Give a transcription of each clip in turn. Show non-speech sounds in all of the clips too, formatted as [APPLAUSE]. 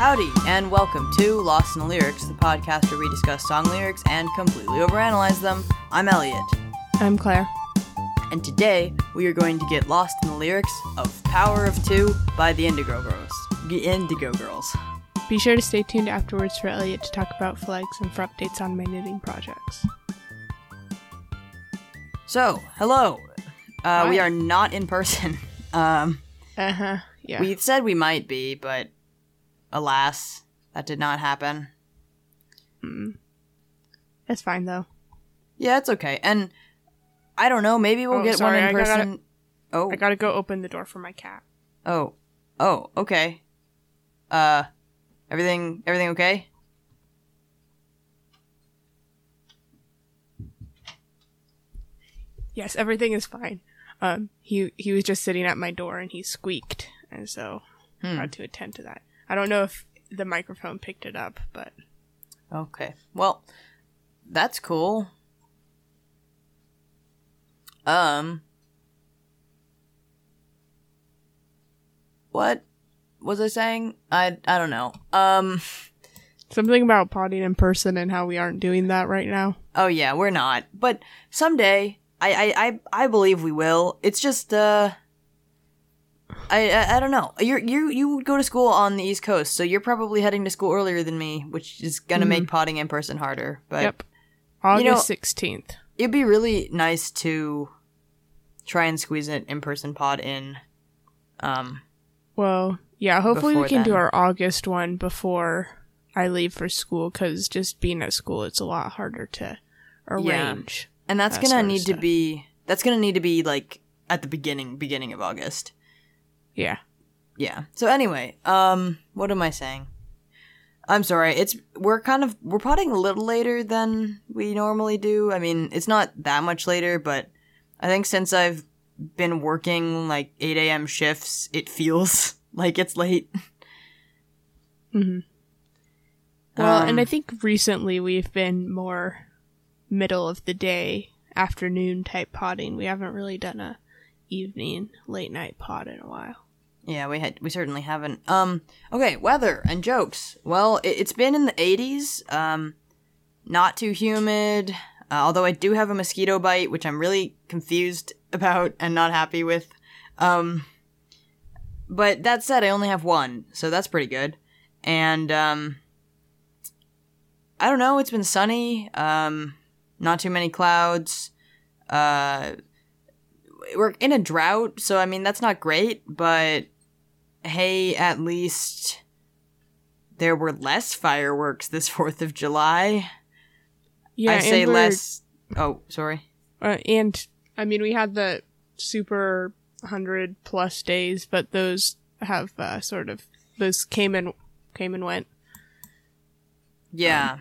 Howdy, and welcome to Lost in the Lyrics, the podcast where we discuss song lyrics and completely overanalyze them. I'm Elliot, I'm Claire. and today we are going to get lost in the lyrics of Power of Two by the Indigo Girls. The Indigo Girls. Be sure to stay tuned afterwards for Elliot to talk about flags and for updates on my knitting projects. So, hello. Uh, we are not in person. [LAUGHS] Um, Uh huh. Yeah. we said we might be, but alas, that did not happen. That's fine though. Yeah, it's okay. And I don't know, maybe we'll Oh, get sorry, one I in gotta- person. Oh, I gotta go open the door for my cat. oh, oh, okay. Uh, everything, everything okay? Yes, everything is fine. Um, he he was just sitting at my door and he squeaked, and so I Hmm. had to attend to that. I don't know if the microphone picked it up, but Okay. Well, that's cool. Um, what was I saying? I I don't know. Um. something about potting in person and how we aren't doing that right now. Oh yeah, we're not. But someday, I I I, I believe we will. It's just uh. I, I I don't know. You're you you go to school on the East Coast, so you're probably heading to school earlier than me, which is gonna make potting in person harder. But yep. August know- sixteenth. it'd be really nice to try and squeeze an in person pod in. Um. Well, yeah, hopefully we can do our August one before I leave for school because just being at school, it's a lot harder to arrange. And that's That gonna need to be that's gonna need to be like at the beginning beginning of August. Yeah. Yeah. So anyway, um, what am I saying? I'm sorry. It's we're kind of we're potting a little later than we normally do. I mean, it's not that much later, but I think since I've been working like 8 a.m. shifts, it feels [LAUGHS] like it's late. hmm Well, and Um, I think recently we've been more middle of the day, afternoon type potting. We haven't really done a evening, late night pot in a while. Yeah, we had we certainly haven't. Um, okay, weather and jokes. Well, it, it's been in the 80s. Um, not too humid. Uh, although I do have a mosquito bite, which I'm really confused [LAUGHS] about and not happy with. Um, but that said, I only have one, so that's pretty good. And um, I don't know. It's been sunny. Um, not too many clouds. Uh, we're in a drought, so I mean that's not great, but hey, at least there were less fireworks this [LAUGHS] 4th of July. Yeah, I say less. Oh, sorry. Uh, and I mean, we had the super hundred plus days, but those have uh, sort of those came and came and went. Yeah.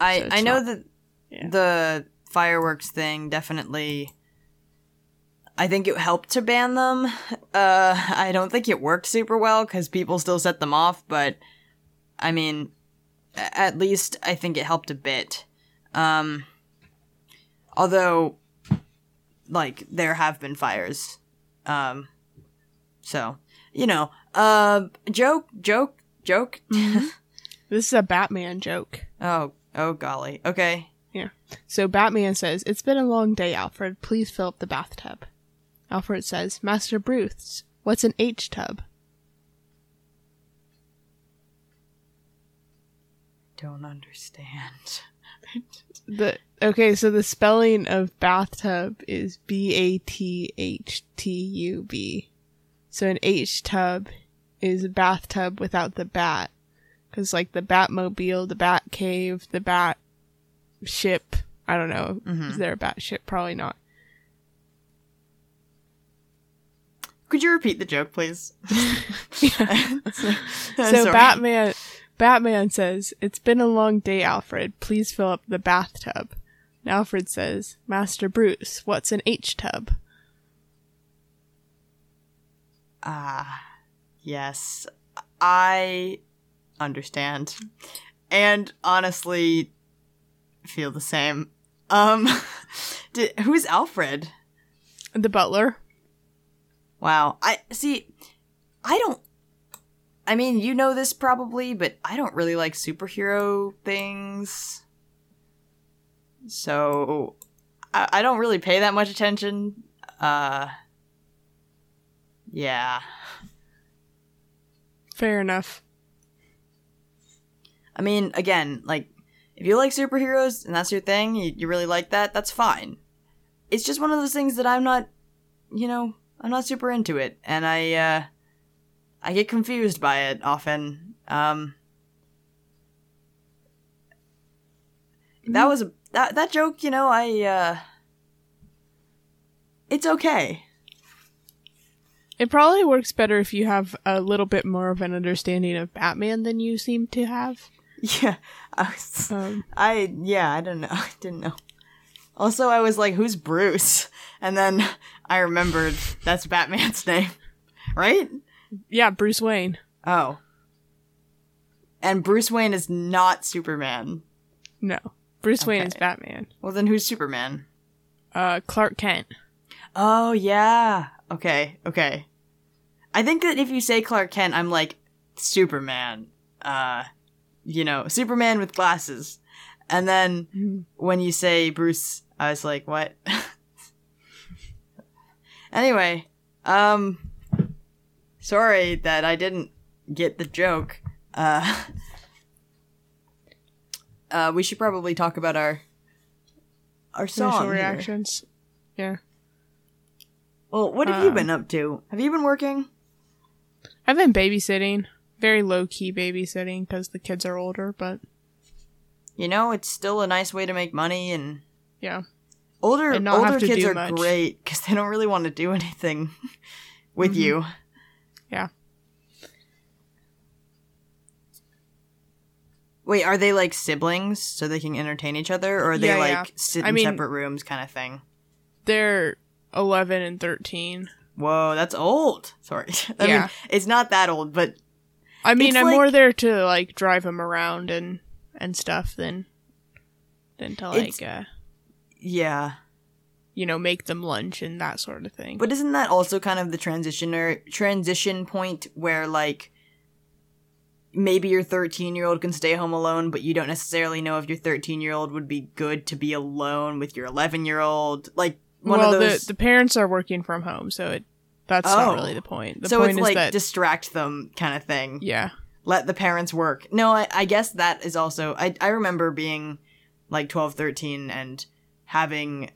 I so I know not- that yeah. the fireworks thing definitely I think it helped to ban them. Uh I don't think it worked super well cuz people still set them off, but I mean at least I think it helped a bit. Um although like there have been fires. Um so, you know, uh joke joke joke. [LAUGHS] This is a Batman joke. oh, oh golly. Okay. Yeah. So Batman says, It's been a long day, Alfred. Please fill up the bathtub. Alfred says, Master Bruce, what's an H tub? Don't understand. [LAUGHS] The okay, so the spelling of bathtub is B A T H T U B. So an H tub is a bathtub without the bat, because like the Batmobile, the Bat Cave, the Bat ship. I don't know. Mm-hmm. Is there a bat ship? Probably not. Could you repeat the joke, please? [LAUGHS] [LAUGHS] [LAUGHS] So Sorry. Batman Batman says, It's been a long day, Alfred. Please fill up the bathtub. And Alfred says, Master Bruce, what's an H tub? Ah, yes, I understand, and honestly, feel the same. Um, did, who's Alfred? The butler. Wow, I see. I don't. I mean, you know this probably, but I don't really like superhero things. So I, I don't really pay that much attention. Uh yeah. Fair enough. I mean, again, like if you like superheroes and that's your thing, you, you really like that, that's fine. It's just one of those things that I'm not, you know, I'm not super into it, and I, uh, I get confused by it often. Um, that was a that that joke, you know, I, uh, it's okay. It probably works better if you have a little bit more of an understanding of Batman than you seem to have. [LAUGHS] Yeah, I was, Um, I yeah, I don't know. [LAUGHS] I didn't know. Also, I was like, "Who's Bruce?" And then I remembered that's Batman's [LAUGHS] name, right? yeah, Bruce Wayne. Oh, and Bruce Wayne is not Superman. No, Bruce Wayne is Batman. Well, then who's Superman? Uh, Clark Kent. Oh yeah. Okay. Okay. I think that if you say Clark Kent, I'm like Superman. Uh, you know, Superman with glasses. And then Mhm. when you say Bruce, I was like, what? [LAUGHS] anyway, um, sorry that I didn't get the joke. Uh, [LAUGHS] uh, we should probably talk about our our song here. reactions. Yeah, Well, what have you Um, been up to? Have you been working? I've been babysitting. Very low key babysitting because the kids are older, but You know, it's still a nice way to make money, and yeah. Older older kids are much. great because they don't really want to do anything [LAUGHS] with Mhm. you. Yeah. Wait, are they like siblings so they can entertain each other, or are they Yeah, like yeah. sit I in mean- separate rooms kind of thing? They're 11 and 13. Whoa, that's old. Sorry, [LAUGHS] I Yeah. mean it's not that old, but I mean, I'm like- more there to like drive them around and and stuff than than to like uh yeah. you know make them lunch and that sort of thing. But isn't that also kind of the transitioner transition point where like maybe your 13 year old can stay home alone, but you don't necessarily know if your 13 year old would be good to be alone with your 11 year old? Like one well, of those. the the parents are working from home, so it that's Oh. not really the point. The so point it's is like that distract them kind of thing. yeah, Let the parents work. No, I, I guess that is also. I, I remember being like 12, 13 and having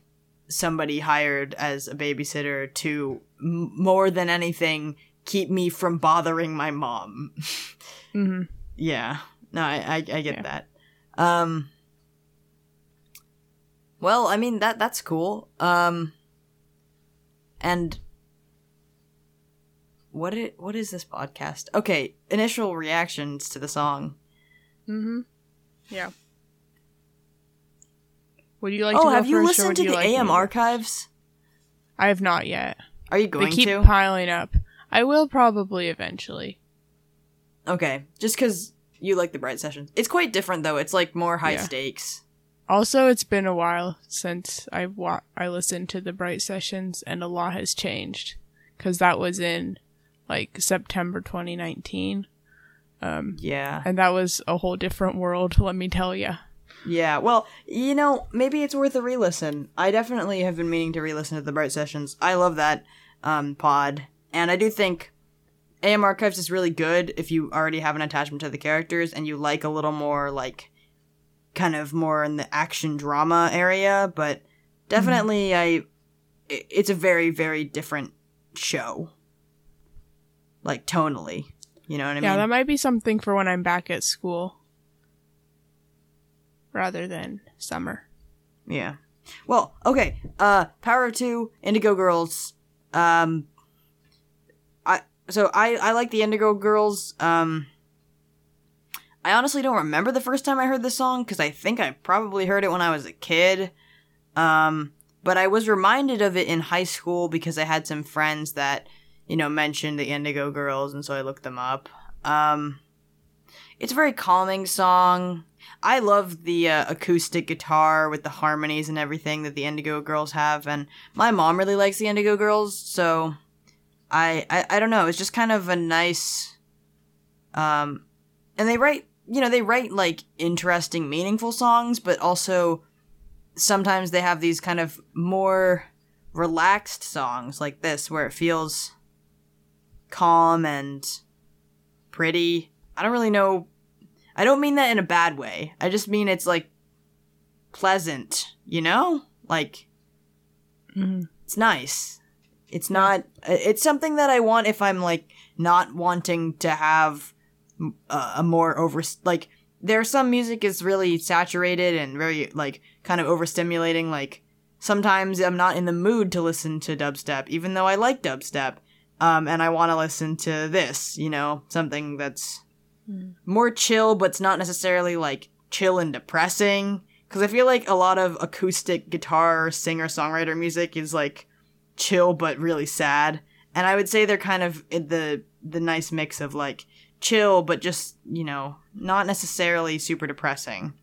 somebody hired as a babysitter to m- more than anything keep me from bothering my mom. [LAUGHS] hmm yeah. No, I I, I get Yeah. that. Um Well, I mean that that's cool. Um and what it what is this podcast? Okay, initial reactions to the song. hmm yeah. Would you like? oh, to have you listened to the like AM archives? I have not yet. Are you going they keep to? piling up. I will probably eventually. okay, just cuz you like the bright sessions. It's quite different though. It's like more high Yeah. stakes. Also, it's been a while since I wa- I listened to the Bright Sessions, and a lot has changed because that was in like September 2019, um, Yeah. and that was a whole different world. Let me tell you. Yeah, well, you know, maybe it's worth a re-listen. I definitely have been meaning to re-listen to the Bright Sessions. I love that um, pod, and I do think AM Archives is really good if you already have an attachment to the characters and you like a little more like kind of more in the action drama area. But definitely, I i- it's a very very different show, like tonally. You know what I yeah, mean? Yeah, that might be something for when I'm back at school, rather than summer. Yeah. Well, okay. Uh Power of Two, Indigo Girls. Um I so I I like the Indigo Girls. Um I honestly don't remember the first time I heard this song cuz I think I probably heard it when I was a kid. Um but I was reminded of it in high school because I had some friends that, you know, mentioned the Indigo Girls and so I looked them up. Um it's a very calming song. I love the uh, acoustic guitar with the harmonies and everything that the Indigo Girls have, and my mom really likes the Indigo Girls, so I I, I don't know. It's just kind of a nice Um, and they write, you know, they write like interesting, meaningful songs, but also sometimes they have these kind of more relaxed songs like this where it feels calm and pretty. I don't really know. I don't mean that in a bad way. I just mean it's like pleasant, you know? Like, hmm it's nice. It's not, it's something that I want if I'm like not wanting to have a, a more over, like, there's some music is really saturated and very like kind of overstimulating. Like sometimes I'm not in the mood to listen to dubstep, even though I like dubstep. Um, and I want to listen to this, you know, something that's more chill, but it's not necessarily like chill and depressing. Because I feel like a lot of acoustic guitar singer songwriter music is like chill but really sad, and I would say they're kind of in the the nice mix of like chill but just you know not necessarily super depressing.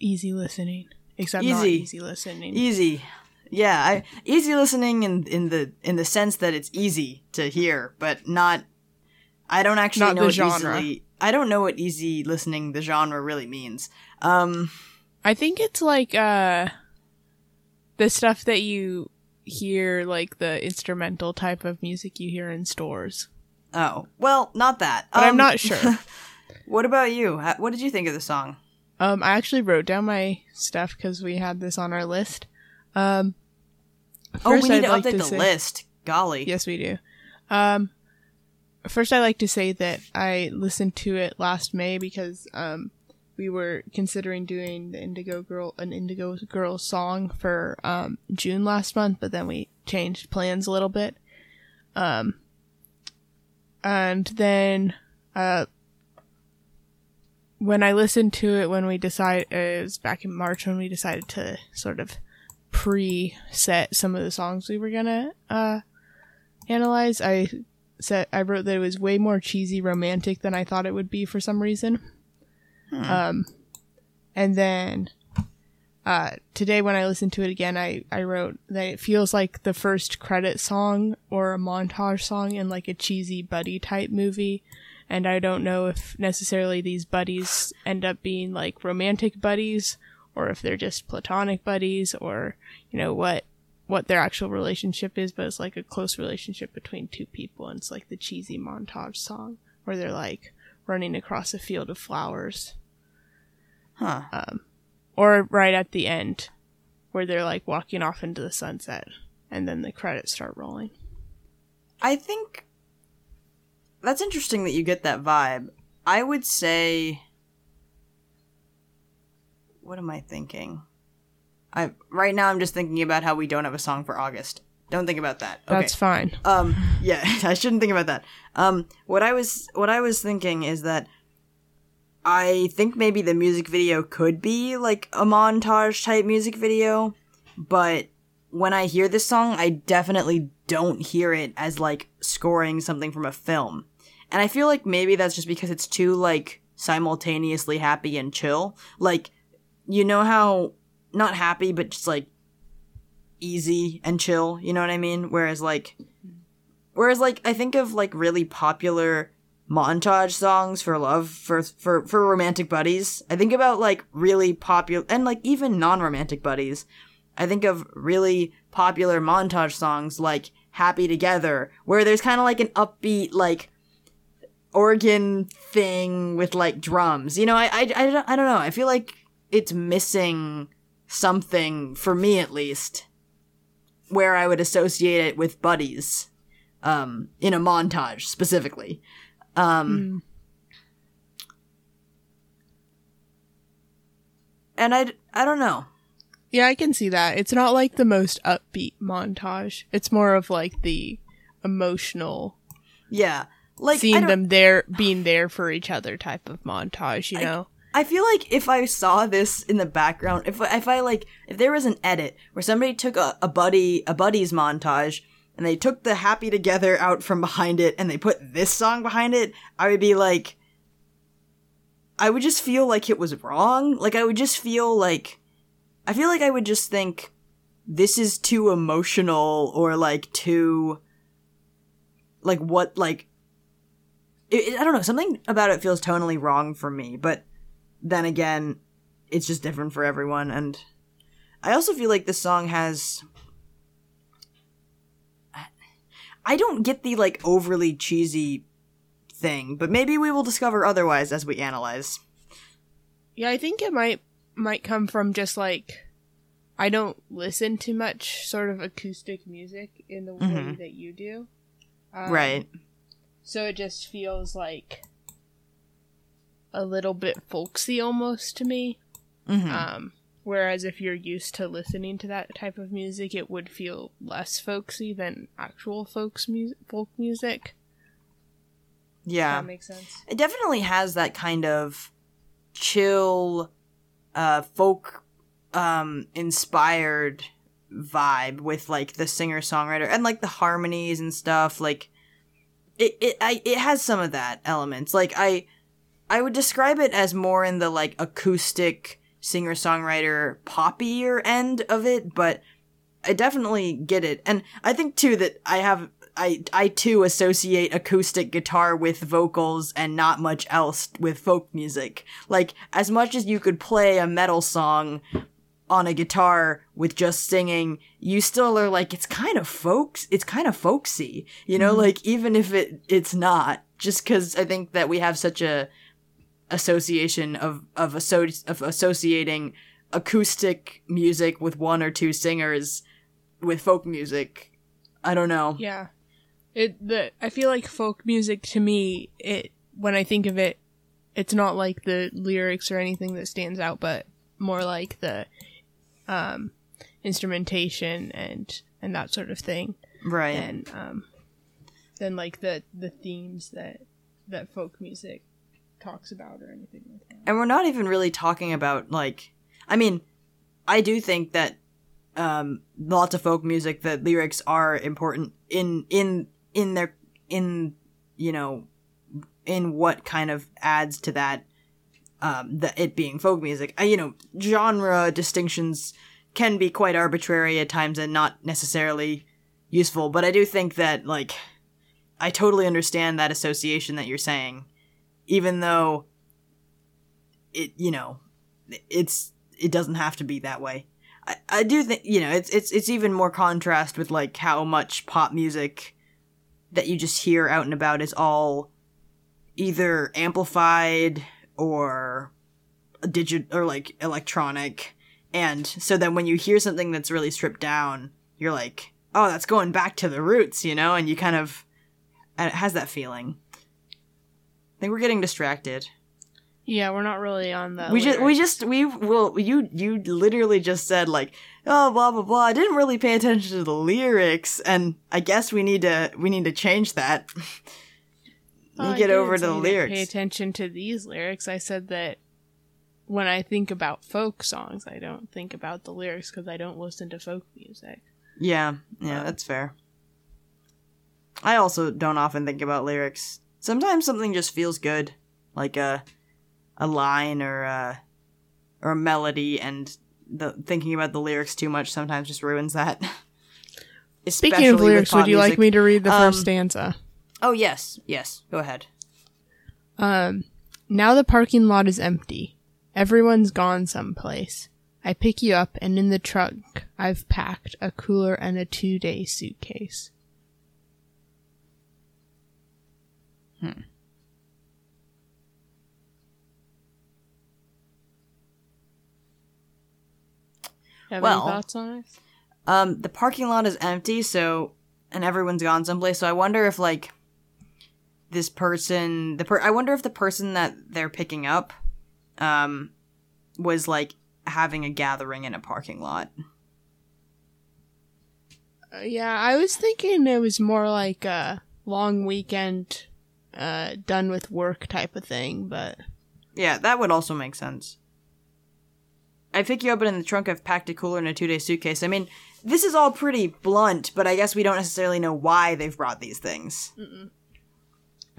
Easy listening, except not Easy. easy listening. Easy, yeah, I, easy listening in in the in the sense that it's easy to hear, but not. I don't actually Not know the what genre. easily. I don't know what easy listening the genre really means. Um. I think it's like uh the stuff that you hear like the instrumental type of music you hear in stores. Oh well, not that. But I'm Um, not sure. [LAUGHS] What about you? What did you think of the song? Um I actually wrote down my stuff cuz we had this on our list. Um oh, we need I'd to like update the say- list. Golly. Yes, we do. Um first I like to say that I listened to it last May because um we were considering doing the Indigo Girl an Indigo Girl song for um June last month, but then we changed plans a little bit. Um and then uh when I listened to it when we decided it was back in March when we decided to sort of pre-set some of the songs we were gonna uh analyze i said i wrote that it was way more cheesy romantic than i thought it would be for some reason Hmm. um and then uh today when i listened to it again i i wrote that it feels like the first credit song or a montage song in like a cheesy buddy type movie and i don't know if necessarily these buddies end up being like romantic buddies or if they're just platonic buddies or you know what what their actual relationship is but it's like a close relationship between two people and it's like the cheesy montage song where they're like running across a field of flowers Huh. Um, or right at the end where they're like walking off into the sunset and then the credits start rolling I think that's interesting that you get that vibe. I would say What am I thinking? I right now I'm just thinking about how we don't have a song for August. Don't think about that. Okay. that's fine Um, yeah, [LAUGHS] I shouldn't think about that. Um, what I was what I was thinking is that I think maybe the music video could be like a montage type music video, but when I hear this song, I definitely don't hear it as like scoring something from a film. And I feel like maybe that's just because it's too like simultaneously happy and chill. Like you know how not happy but just like easy and chill, you know what I mean? Whereas like whereas like I think of like really popular montage songs for love for for for romantic buddies. I think about like really popular and like even non-romantic buddies. I think of really popular montage songs like Happy Together where there's kind of like an upbeat like organ thing with like drums. You know, I, I, I, don't, I don't know. I feel like it's missing something, for me at least, where I would associate it with buddies um, in a montage specifically. Um, And I, I don't know. Yeah, I can see that. It's not like the most upbeat montage. It's more of like the emotional Yeah. Like, seeing them there being there for each other type of montage, you know? I feel like if I saw this in the background, if if I like, if there was an edit where somebody took a, a buddy a buddies montage and they took the happy together out from behind it and they put this song behind it, I would be like, I would just feel like it was wrong. Like I would just feel like, I feel like I would just think this is too emotional or like too, like what like it, I don't know. Something about it feels tonally wrong for me, but then again, it's just different for everyone. And I also feel like this song has. I don't get the like overly cheesy thing, but maybe we will discover otherwise as we analyze. Yeah, I think it might might come from just like I don't listen to much sort of acoustic music in the way Mhm. that you do. Um, right. So it just feels like a little bit folksy almost to me. hmm Um, whereas if you're used to listening to that type of music, it would feel less folksy than actual folks music, folk music. yeah. That makes sense. it definitely has that kind of chill uh folk um inspired vibe with like the singer songwriter and like the harmonies and stuff like it it I, it has some of that elements like i i would describe it as more in the like acoustic singer songwriter poppier end of it but i definitely get it and i think too that i have I I too associate acoustic guitar with vocals and not much else with folk music. Like as much as you could play a metal song on a guitar with just singing, you still are like it's kind of folks, it's kind of folksy. You know, mm-hmm. like even if it it's not just cuz I think that we have such a association of of, asso- of associating acoustic music with one or two singers with folk music. I don't know. Yeah. It the I feel like folk music to me, it when I think of it, it's not like the lyrics or anything that stands out, but more like the um instrumentation and and that sort of thing. Right. And um then like the the themes that that folk music talks about or anything like that. and we're not even really talking about like i mean i do think that um lots of folk music the lyrics are important in in in their in you know in what kind of adds to that um the it being folk music I, you know genre distinctions can be quite arbitrary at times and not necessarily useful but i do think that like i totally understand that association that you're saying even though it you know it's it doesn't have to be that way. I, I do think you know it's it's it's even more contrast with like how much pop music that you just hear out and about is all either amplified or digit or like electronic. And so then when you hear something that's really stripped down you're like oh that's going back to the roots you know? And you kind of it has that feeling think we're getting distracted. Yeah, we're not really on the we just we just we will you you literally just said like oh blah blah blah. I didn't really pay attention to the lyrics and i guess we need to we need to change that. [LAUGHS] You get over to the lyrics Pay attention to these lyrics. I said that when I think about folk songs, I don't think about the lyrics because I don't listen to folk music. yeah yeah that's fair. I also don't often think about lyrics sometimes something just feels good like a a line or a or a melody and the thinking about the lyrics too much sometimes just ruins that [LAUGHS] Speaking of lyrics, would you like me to read the first Um, stanza? oh yes yes go ahead Um, now the parking lot is empty. Everyone's gone someplace. I pick you up, and in the trunk, I've packed a cooler and a two day suitcase. Have Well- any thoughts on? Um, the parking lot is empty, so and everyone's gone someplace. So I wonder if like this person, the per, I wonder if the person that they're picking up, um, was like having a gathering in a parking lot. Uh, yeah, I was thinking it was more like a long weekend, uh, done with work type of thing, but Yeah, that would also make sense. I pick you up in the trunk. I've packed a cooler and a two-day suitcase. I mean, this is all pretty blunt, but I guess we don't necessarily know why they've brought these things.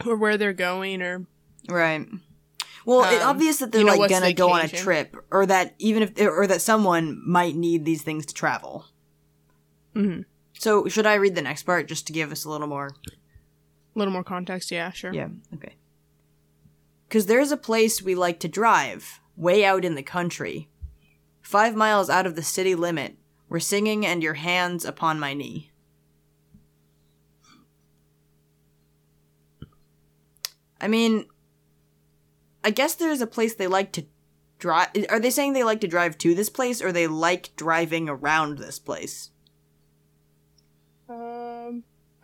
or where they're going, or Right. Well, it's Um, obvious that they're you know, like gonna go on a trip, or that even if or that someone might need these things to travel. Mhm. So should I read the next part just to give us a little more? A little more context. Yeah, sure. Yeah. Okay. Cause there's a place we like to drive, way out in the country. Five miles out of the city limit. We're singing and your hands upon my knee. I mean, I guess there's a place they like to drive. Are they saying they like to drive to this place or they like driving around this place?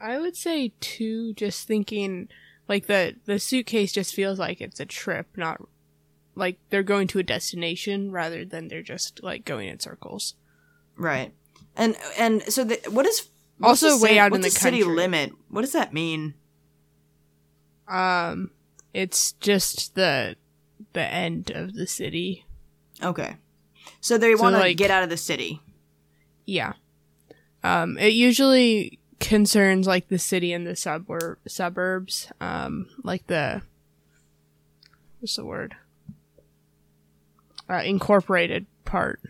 I would say two. Just thinking, like the the suitcase just feels like it's a trip, not like they're going to a destination rather than they're just like going in circles. Right. And and so the, what is Also the way ci- out in what's the city country. limit? What does that mean? Um, it's just the the end of the city. Okay. So they So, want to like- get out of the city. Yeah. Um, it usually concerns like the city and the subur- suburbs. Um, like the what's the word? Uh, incorporated part.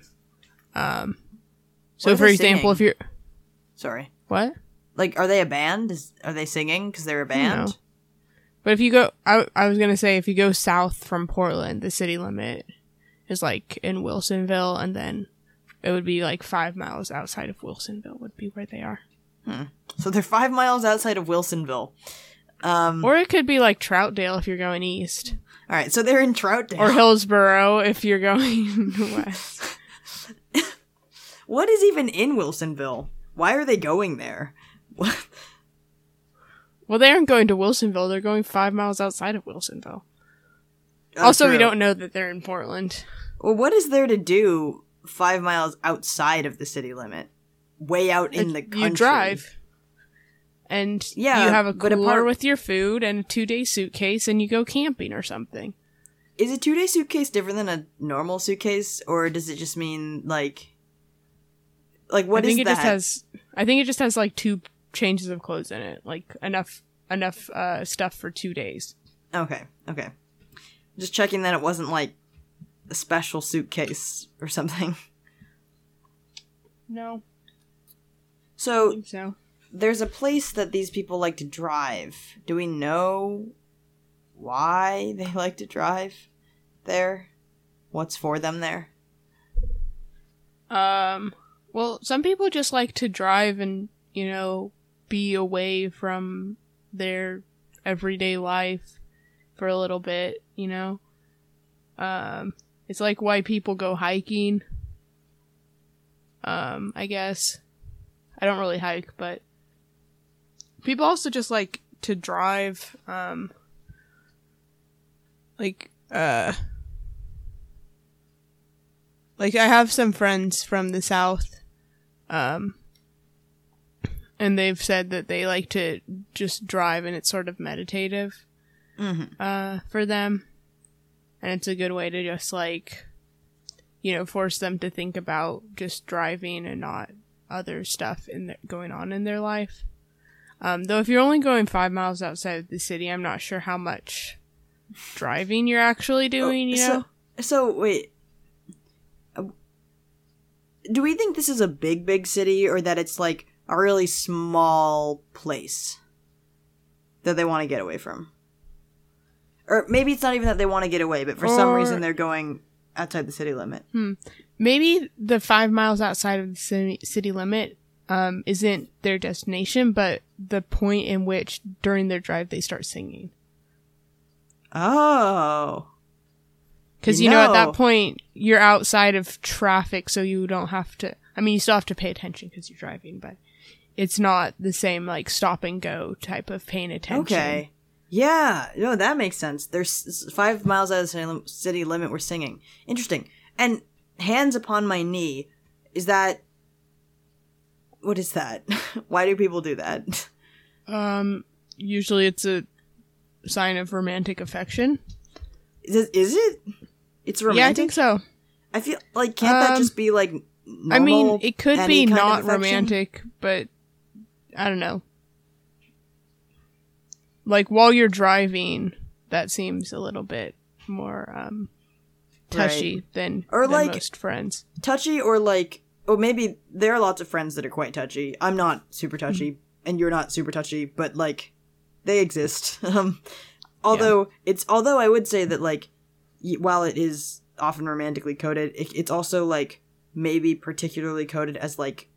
Um, so for example, if you're Sorry. what? Like, are they a band? Is, are they singing because they're a band? But if you go, I, I was gonna say if you go south from Portland, the city limit is like in Wilsonville, and then it would be like five miles outside of Wilsonville would be where they are. So they're five miles outside of Wilsonville. Um, Or it could be like Troutdale if you're going east, all right, so they're in Troutdale. or Hillsboro if you're going [LAUGHS] west. what is even in Wilsonville? Why are they going there? What? [LAUGHS] Well, they aren't going to Wilsonville; they're going five miles outside of Wilsonville. Oh, also, we don't know that they're in Portland. Well, what is there to do five miles outside of the city limit? Way out in the country. you drive, and Yeah, you have a cooler apart- with your food and a two-day suitcase, and you go camping or something. Is a two day suitcase different than a normal suitcase, or does it just mean like, like what I is think it that? just has. I think it just has like two changes of clothes in it, like enough enough uh, stuff for two days. Okay, okay. Just checking that it wasn't like a special suitcase or something. No, So so. there's a place that these people like to drive. Do we know why they [LAUGHS] like to drive there? What's for them there? Um, well, some people just like to drive and you know be away from their everyday life for a little bit. You know, um, it's like why people go hiking. Um, I guess I don't really hike, but people also just like to drive. Um, like uh like I have some friends from the south um and they've said that they like to just drive and it's sort of meditative Mm-hmm. uh for them and it's a good way to just like you know force them to think about just driving and not other stuff in the, going on in their life um though if you're only going 5 miles outside of the city I'm not sure how much driving you're actually doing you know So, so wait. Uh, Do we think this is a big, big city, or that it's like a really small place that they want to get away from? Or maybe it's not even that they want to get away, but for some reason they're going outside the city limit. Maybe the five miles outside of the city, city limit um, isn't their destination, but the point in which during their drive they start singing. Oh. Because You you know, at that point you're outside of traffic, so you don't have to. I mean, you still have to pay attention because you're driving, but it's not the same like stop and go type of paying attention. Okay. Yeah, no, that makes sense. There's five miles out of the city limit. We're singing. Interesting. And hands upon my knee. Is that? What is that? [LAUGHS] Why do people do that? Um, usually it's a sign of romantic affection. Is it? Is it? It's romantic. Yeah, I think so. I feel like can't that Um, just be like? I mean, it could be not romantic, but I don't know. Like while you're driving, that seems a little bit more um touchy Right. than, Or than like- most friends. touchy or like or maybe there are lots of friends that are quite touchy i'm not super touchy and you're not super touchy but like they exist [LAUGHS] um although it's although I would say that like y- while it is often romantically coded, it, it's also like maybe particularly coded as like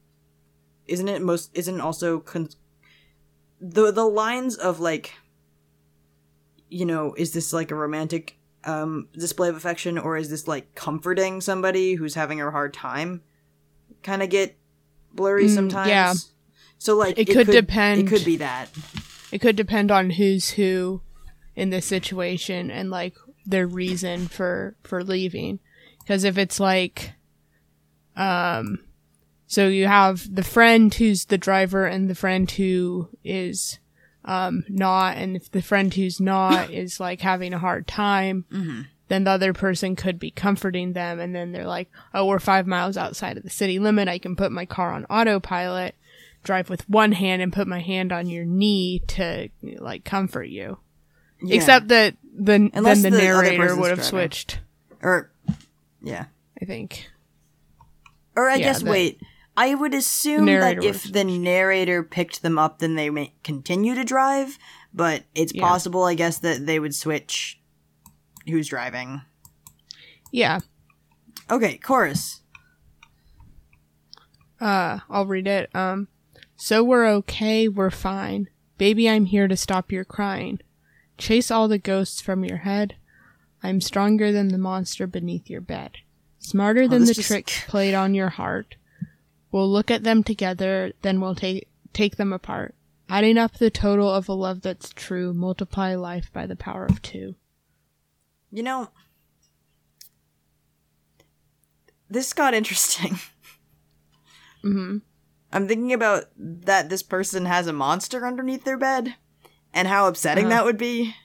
isn't it most isn't also con- the the lines of like you know is this like a romantic um display of affection or is this like comforting somebody who's having a hard time kind of get blurry Mm, sometimes yeah. so like It could it depend. It could be that It could depend on who's who in this situation and like their reason for for leaving. Because if it's like, um, so you have the friend who's the driver and the friend who is um not, and if the friend who's not [LAUGHS] is like having a hard time, then the other person could be comforting them, and then they're like, "Oh, we're five miles outside of the city limit. I can put my car on autopilot." drive with one hand and put my hand on your knee to like comfort you. Yeah. Except that the Unless then the, the narrator would have driving. switched. or yeah I think. Or I Yeah, guess wait. I would assume that if the narrator picked them up, then they may continue to drive. But it's Yeah. possible, I guess, that they would switch who's driving. Yeah. Okay, chorus. Uh, I'll read it. Um, so we're okay, we're fine. Baby, I'm here to stop your crying. Chase all the ghosts from your head. I'm stronger than the monster beneath your bed. Smarter than this the just- tricks played on your heart. We'll look at them together, then we'll take take them apart. Adding up the total of a love that's true, multiply life by the power of two. You know, this got interesting. [LAUGHS] Mm-hmm. I'm thinking about that this person has a monster underneath their bed, and how upsetting Uh-huh. that would be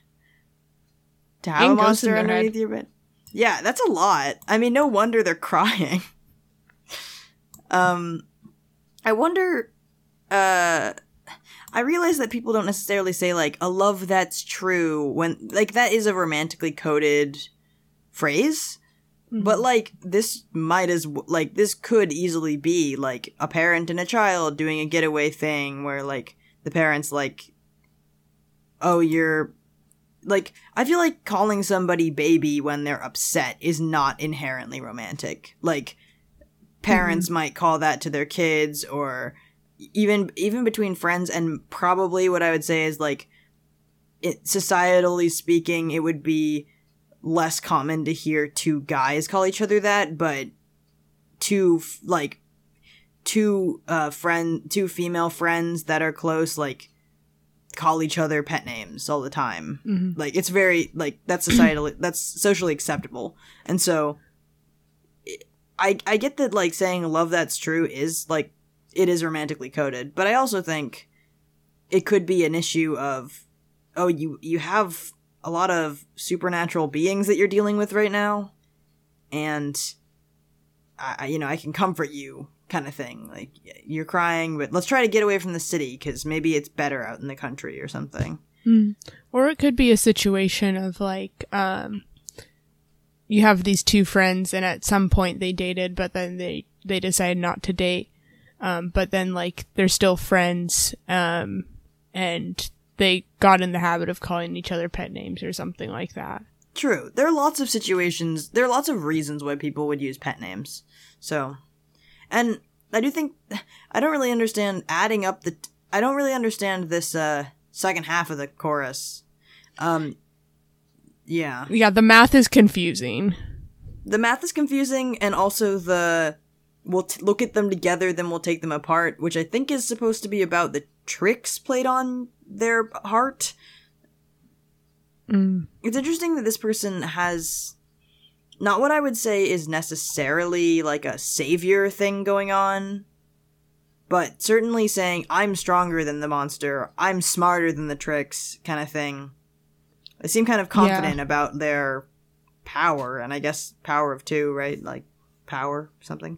to have And a monster their head. underneath your bed. Yeah, that's a lot. I mean, no wonder they're [LAUGHS] crying. Um, I wonder. Uh, I realize that people don't necessarily say like a love that's true when like that is a romantically coded phrase. But like this might as w- like this could easily be like a parent and a child doing a getaway thing where like the parents like oh you're like I feel like calling somebody baby when they're upset is not inherently romantic. Like parents might call that to their kids or even even between friends and probably what I would say is like it societally speaking it would be less common to hear two guys call each other that, but two f- like two uh friend two female friends that are close like call each other pet names all the time. Mhm. Like it's very like that's societally that's socially acceptable. And so I I get that like saying love that's true is like it is romantically coded, but I also think it could be an issue of oh you you have a lot of supernatural beings that you're dealing with right now and I, you know i can comfort you kind of thing like you're crying but let's try to get away from the city because maybe it's better out in the country or something Mm. Or it could be a situation of like, um, you have these two friends and at some point they dated, but then they, they decided not to date. Um, but then like they're still friends, um, and they got in the habit of calling each other pet names or something like that. true there are lots of situations there are lots of reasons why people would use pet names so and i do think [SIGHS] i don't really understand adding up the i don't really understand this uh second half of the chorus um yeah Yeah, the math is confusing. the math is confusing and also the we'll t- look at them together then we'll take them apart which i think is supposed to be about the tricks played on their heart Mm. it's interesting that this person has not what i would say is necessarily like a savior thing going on but certainly saying i'm stronger than the monster i'm smarter than the tricks kind of thing they seem kind of confident about their power and i guess power of two right? Like power something?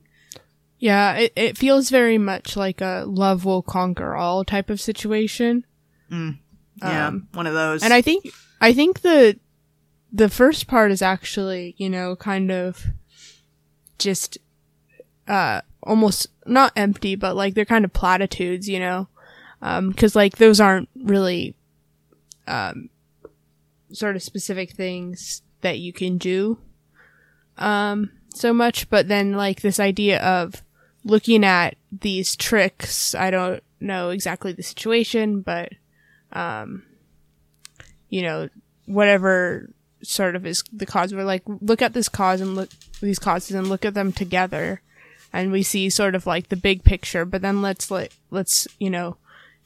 Yeah, it, it feels very much like a love will conquer all type of situation. yeah Um, one of those. And I think I think the the first part is actually, you know, kind of just uh almost not empty, but like they're kind of platitudes, you know. Um cuz like those aren't really um sort of specific things that you can do um so much but then like this idea of looking at these tricks i don't know exactly the situation but um you know whatever sort of is the cause we're like look at this cause and look these causes and look at them together and we see sort of like the big picture but then let's let let's you know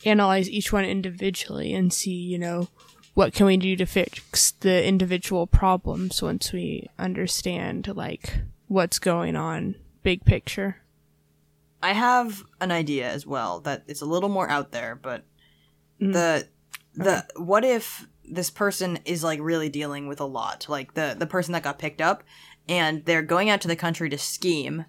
analyze each one individually and see you know what can we do to fix the individual problems once we understand like what's going on big picture I have an idea as well that it's a little more out there, but mm. the the what if this person is like really dealing with a lot, like the the person that got picked up, and they're going out to the country to scheme,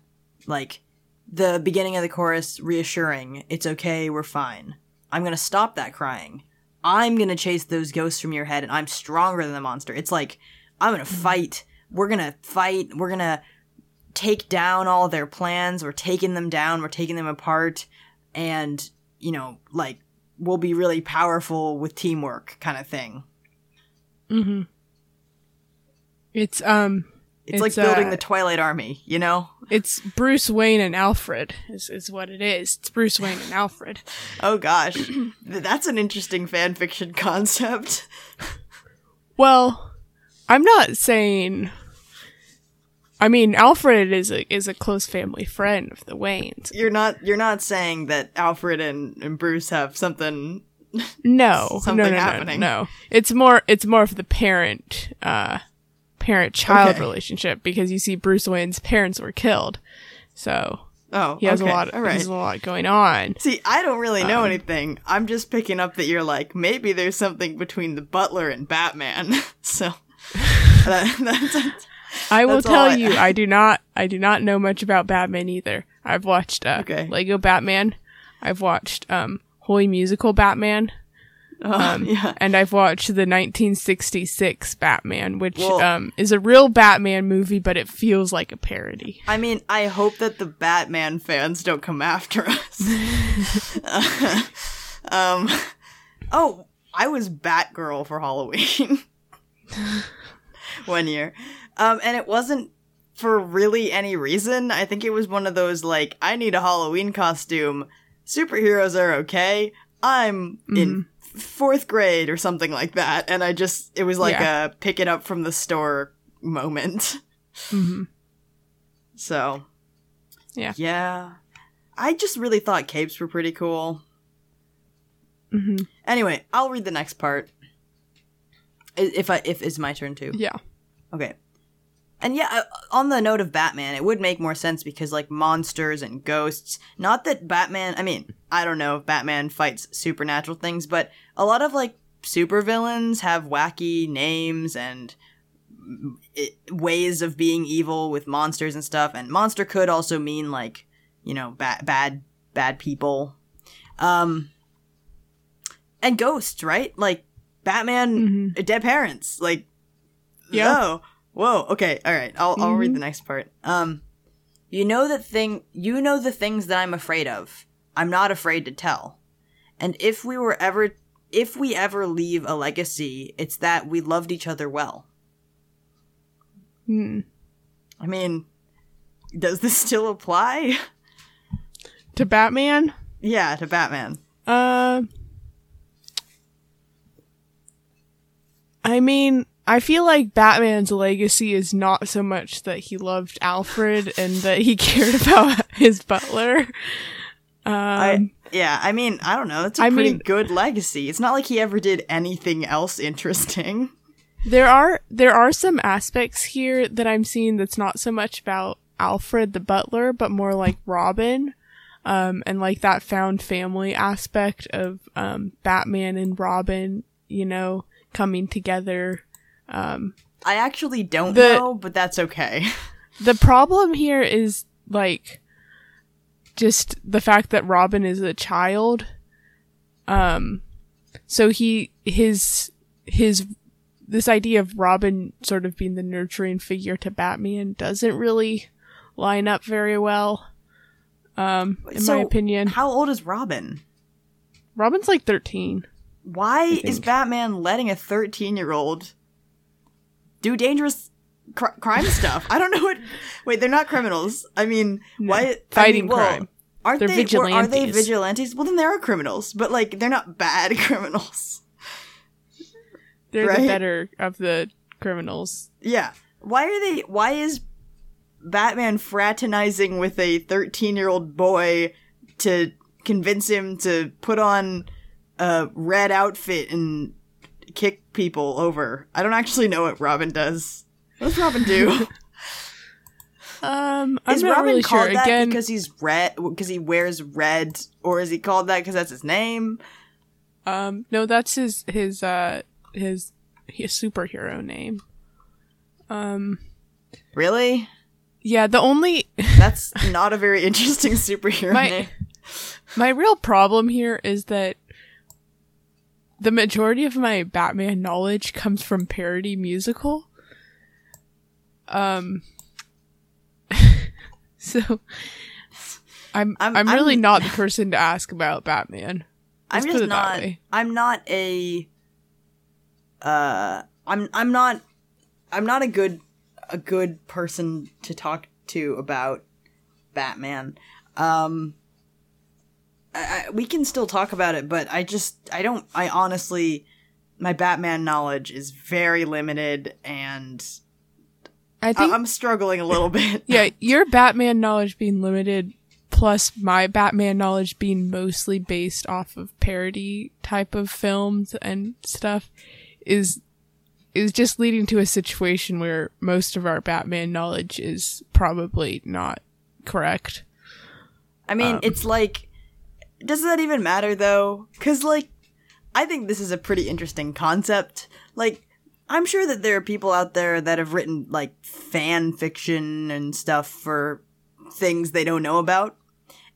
like the beginning of the chorus reassuring, "It's okay, we're fine." I'm gonna stop that crying. I'm gonna chase those ghosts from your head, and I'm stronger than the monster. It's like I'm gonna fight. We're gonna fight. We're gonna take down all their plans. We're taking them down. We're taking them apart, and you know, like we'll be really powerful with teamwork, kind of thing. mm-hmm it's um It's, like building uh, the Twilight Army, you know? it's bruce wayne and alfred is, is what it is it's bruce wayne and alfred [COUGHS] Oh gosh, [CLEARS THROAT] that's an interesting fan fiction [LAUGHS] concept. Well, I'm not saying. I mean, Alfred is a is a close family friend of the Waynes. You're not you're not saying that Alfred and, and Bruce have something. No, [LAUGHS] Something no, no, no, happening. no. It's more it's more of the parent uh parent child Okay. relationship because you see Bruce Wayne's parents were killed, so Oh, he has okay, a lot. All He right. has a lot going on. See, I don't really know Um, anything. I'm just picking up that you're like maybe there's something between the Butler and Batman. [LAUGHS] so [LAUGHS] that, that's I will tell I- you, I [LAUGHS] do not, I do not know much about Batman either. I've watched uh, Okay. Lego Batman. I've watched um, Holy Musical Batman. Oh, [LAUGHS] [LAUGHS] yeah. and I've watched the 1966 Batman, which Well- um, is a real Batman movie, but it feels like a parody. I mean, I hope that the Batman fans don't come after us. [LAUGHS] um, oh, I was Batgirl for Halloween one year, um, and it wasn't for really any reason. I think it was one of those like, I need a Halloween costume. Superheroes are okay. I'm in fourth grade or something like that, and I just it was like Yeah. a pick it up from the store moment. hmm [LAUGHS] So, Yeah. Yeah. I just really thought capes were pretty cool. hmm Anyway, I'll read the next part. If I if it's my turn too. Yeah. Okay. And yeah, on the note of Batman, it would make more sense because like monsters and ghosts. Not that Batman, I mean, I don't know if Batman fights supernatural things, but a lot of like supervillains have wacky names and it, ways of being evil with monsters and stuff. And monster could also mean like, you know, bad bad bad people. Um and ghosts, right? Like Batman hmm dead parents. Like Yeah. Whoa. Okay. All right. I'll I'll read Mhm. the next part. Um, you know the thing. You know the things that I'm afraid of. I'm not afraid to tell. And if we were ever, if we ever leave a legacy, it's that we loved each other well. Hmm. I mean, does this still apply? To Batman, yeah, to Batman. uh, I mean, I feel like Batman's legacy is not so much that he loved Alfred and that he [LAUGHS] cared about his butler. Um, I yeah. I mean, I don't know. That's a I pretty mean- good legacy. It's not like he ever did anything else interesting. [LAUGHS] There are there are some aspects here that I'm seeing that's not so much about Alfred the butler, but more like Robin, um, and like that found family aspect of um, Batman and Robin, you know, coming together. Um, I actually don't The- know, but that's okay. [LAUGHS] the problem here is like just the fact that Robin is a child. Um, so he his his this idea of Robin sort of being the nurturing figure to Batman doesn't really line up very well. Um, in So, my opinion, How old is Robin? Robin's like thirteen. Why is. Batman letting a 13 year old do dangerous cr- crime stuff. I don't know what. Wait, they're not criminals. I mean, why I Fighting mean, well, crime. Aren't They're they? well, Are they vigilantes. vigilantes? Well, then they are criminals, but like they're not bad [LAUGHS] criminals. They're Right? the better of the criminals. Yeah. Why are they? Why is Batman fraternizing with a thirteen-year-old boy to convince him to put on a red outfit and kick people over? I don't actually know what Robin does. What does Robin do? [LAUGHS] Um, I'm is not Robin really called sure. that Again, because he's red? Because he wears red, or is he called that because that's his name? um, no, that's his his uh his his superhero name. Um, Really? yeah, the only [LAUGHS] That's not a very interesting superhero My- name. my real problem here is that the majority of my Batman knowledge comes from parody musical. Um, [LAUGHS] so I'm I'm- I'm, really I'm- [LAUGHS] not the person to ask about Batman. I'm Let's put just not. I'm not a. Uh, I'm I'm not. I'm not a good a good person to talk to about Batman. Um, I, I, we can still talk about it, but I just I don't. I honestly, my Batman knowledge is very limited, and I I, think I'm struggling a little bit. [LAUGHS] yeah, your Batman knowledge being limited plus my Batman knowledge being mostly based off of parody type of films and stuff is is just leading to a situation where most of our Batman knowledge is probably not correct. I mean, Um, it's like, does that even matter though? Because, like, I think this is a pretty interesting concept. Like, I'm sure that there are people out there that have written, like, fan fiction and stuff for things they don't know about.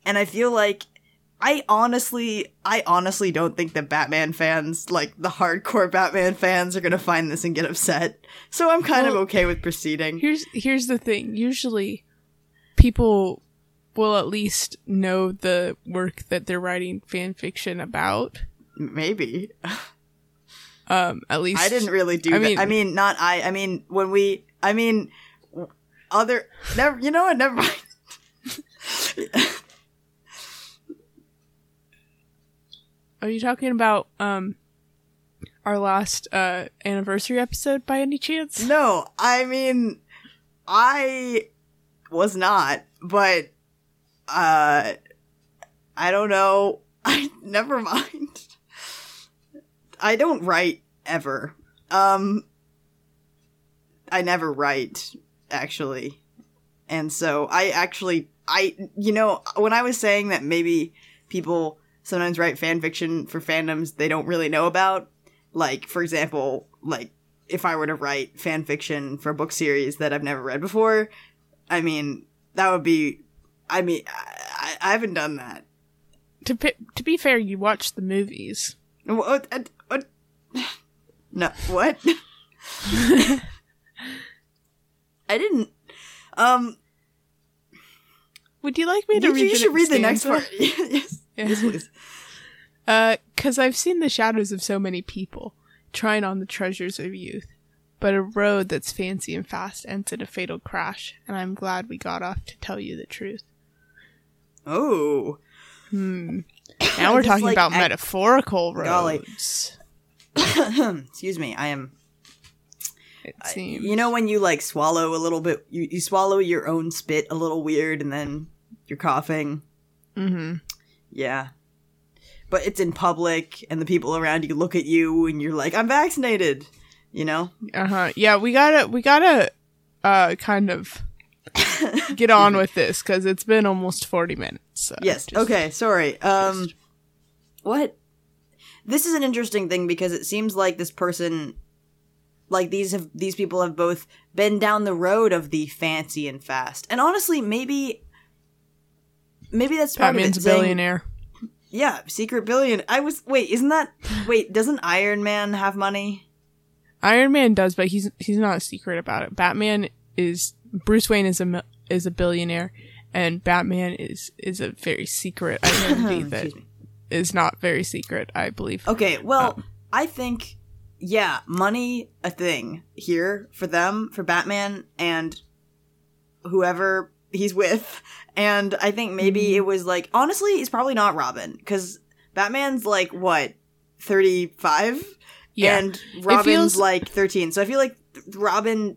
And I feel like, I honestly, I honestly don't think that Batman fans, like, the hardcore Batman fans, are gonna find this and get upset. So I'm kind of okay with proceeding. Here's here's the thing. Usually people will at least know the work that they're writing fan fiction about. Maybe. Um at least I didn't really do I that. mean- I mean, not I. I mean, when we. I mean, other. Never. You know what? Never mind. [LAUGHS] Are you talking about um our last uh anniversary episode by any chance? no, I mean, I was not, but uh, I don't know. [LAUGHS] I never mind. I don't write ever. Um, I never write actually, and so I actually I you know when I was saying that maybe people sometimes write fan fiction for fandoms they don't really know about, like for example, like if I were to write fan fiction for a book series that I've never read before, I mean that would be. I mean, I, I haven't done that. To pi- to be fair, you watched the movies. What? uh, what? No, what? [LAUGHS] I didn't. Um, Would you like me to you, read you should read the next part. [LAUGHS] yes, yes, please. [LAUGHS] Uh, cause I've seen the shadows of so many people trying on the treasures of youth, but a road that's fancy and fast ends in a fatal crash, and I'm glad we got off to tell you the truth. Oh, Hmm. [LAUGHS] Now we're Just talking like about metaphorical roads. [COUGHS] excuse me. I am. It seems. You know when you like swallow a little bit, you, you swallow your own spit a little weird, and then you're coughing. hmm Yeah. But it's in public, and the people around you look at you, and you're like, "I'm vaccinated," you know. Uh huh. Yeah, we gotta we gotta uh kind of get on with this because it's been almost forty minutes. So Yes. just- okay. Sorry. Um, what? This is an interesting thing because it seems like this person, like these have these people have both been down the road of the fancy and fast, and honestly, maybe, maybe that's part Batman's of a it. saying- billionaire. yeah, secret billion. I was wait, isn't that wait? Doesn't Iron Man have money? Iron Man does, but he's he's not secret about it. Batman is Bruce Wayne is a is a billionaire, and Batman is is a very secret identity [COUGHS] that Excuse not very secret. I believe. Okay, well, Um, I think yeah, money a thing here for them, for Batman and whoever he's with. And I think maybe Mm-hmm. it was like honestly, it's probably not Robin cuz Batman's like what 35 Yeah. and Robin's feels- like 13. So I feel like Robin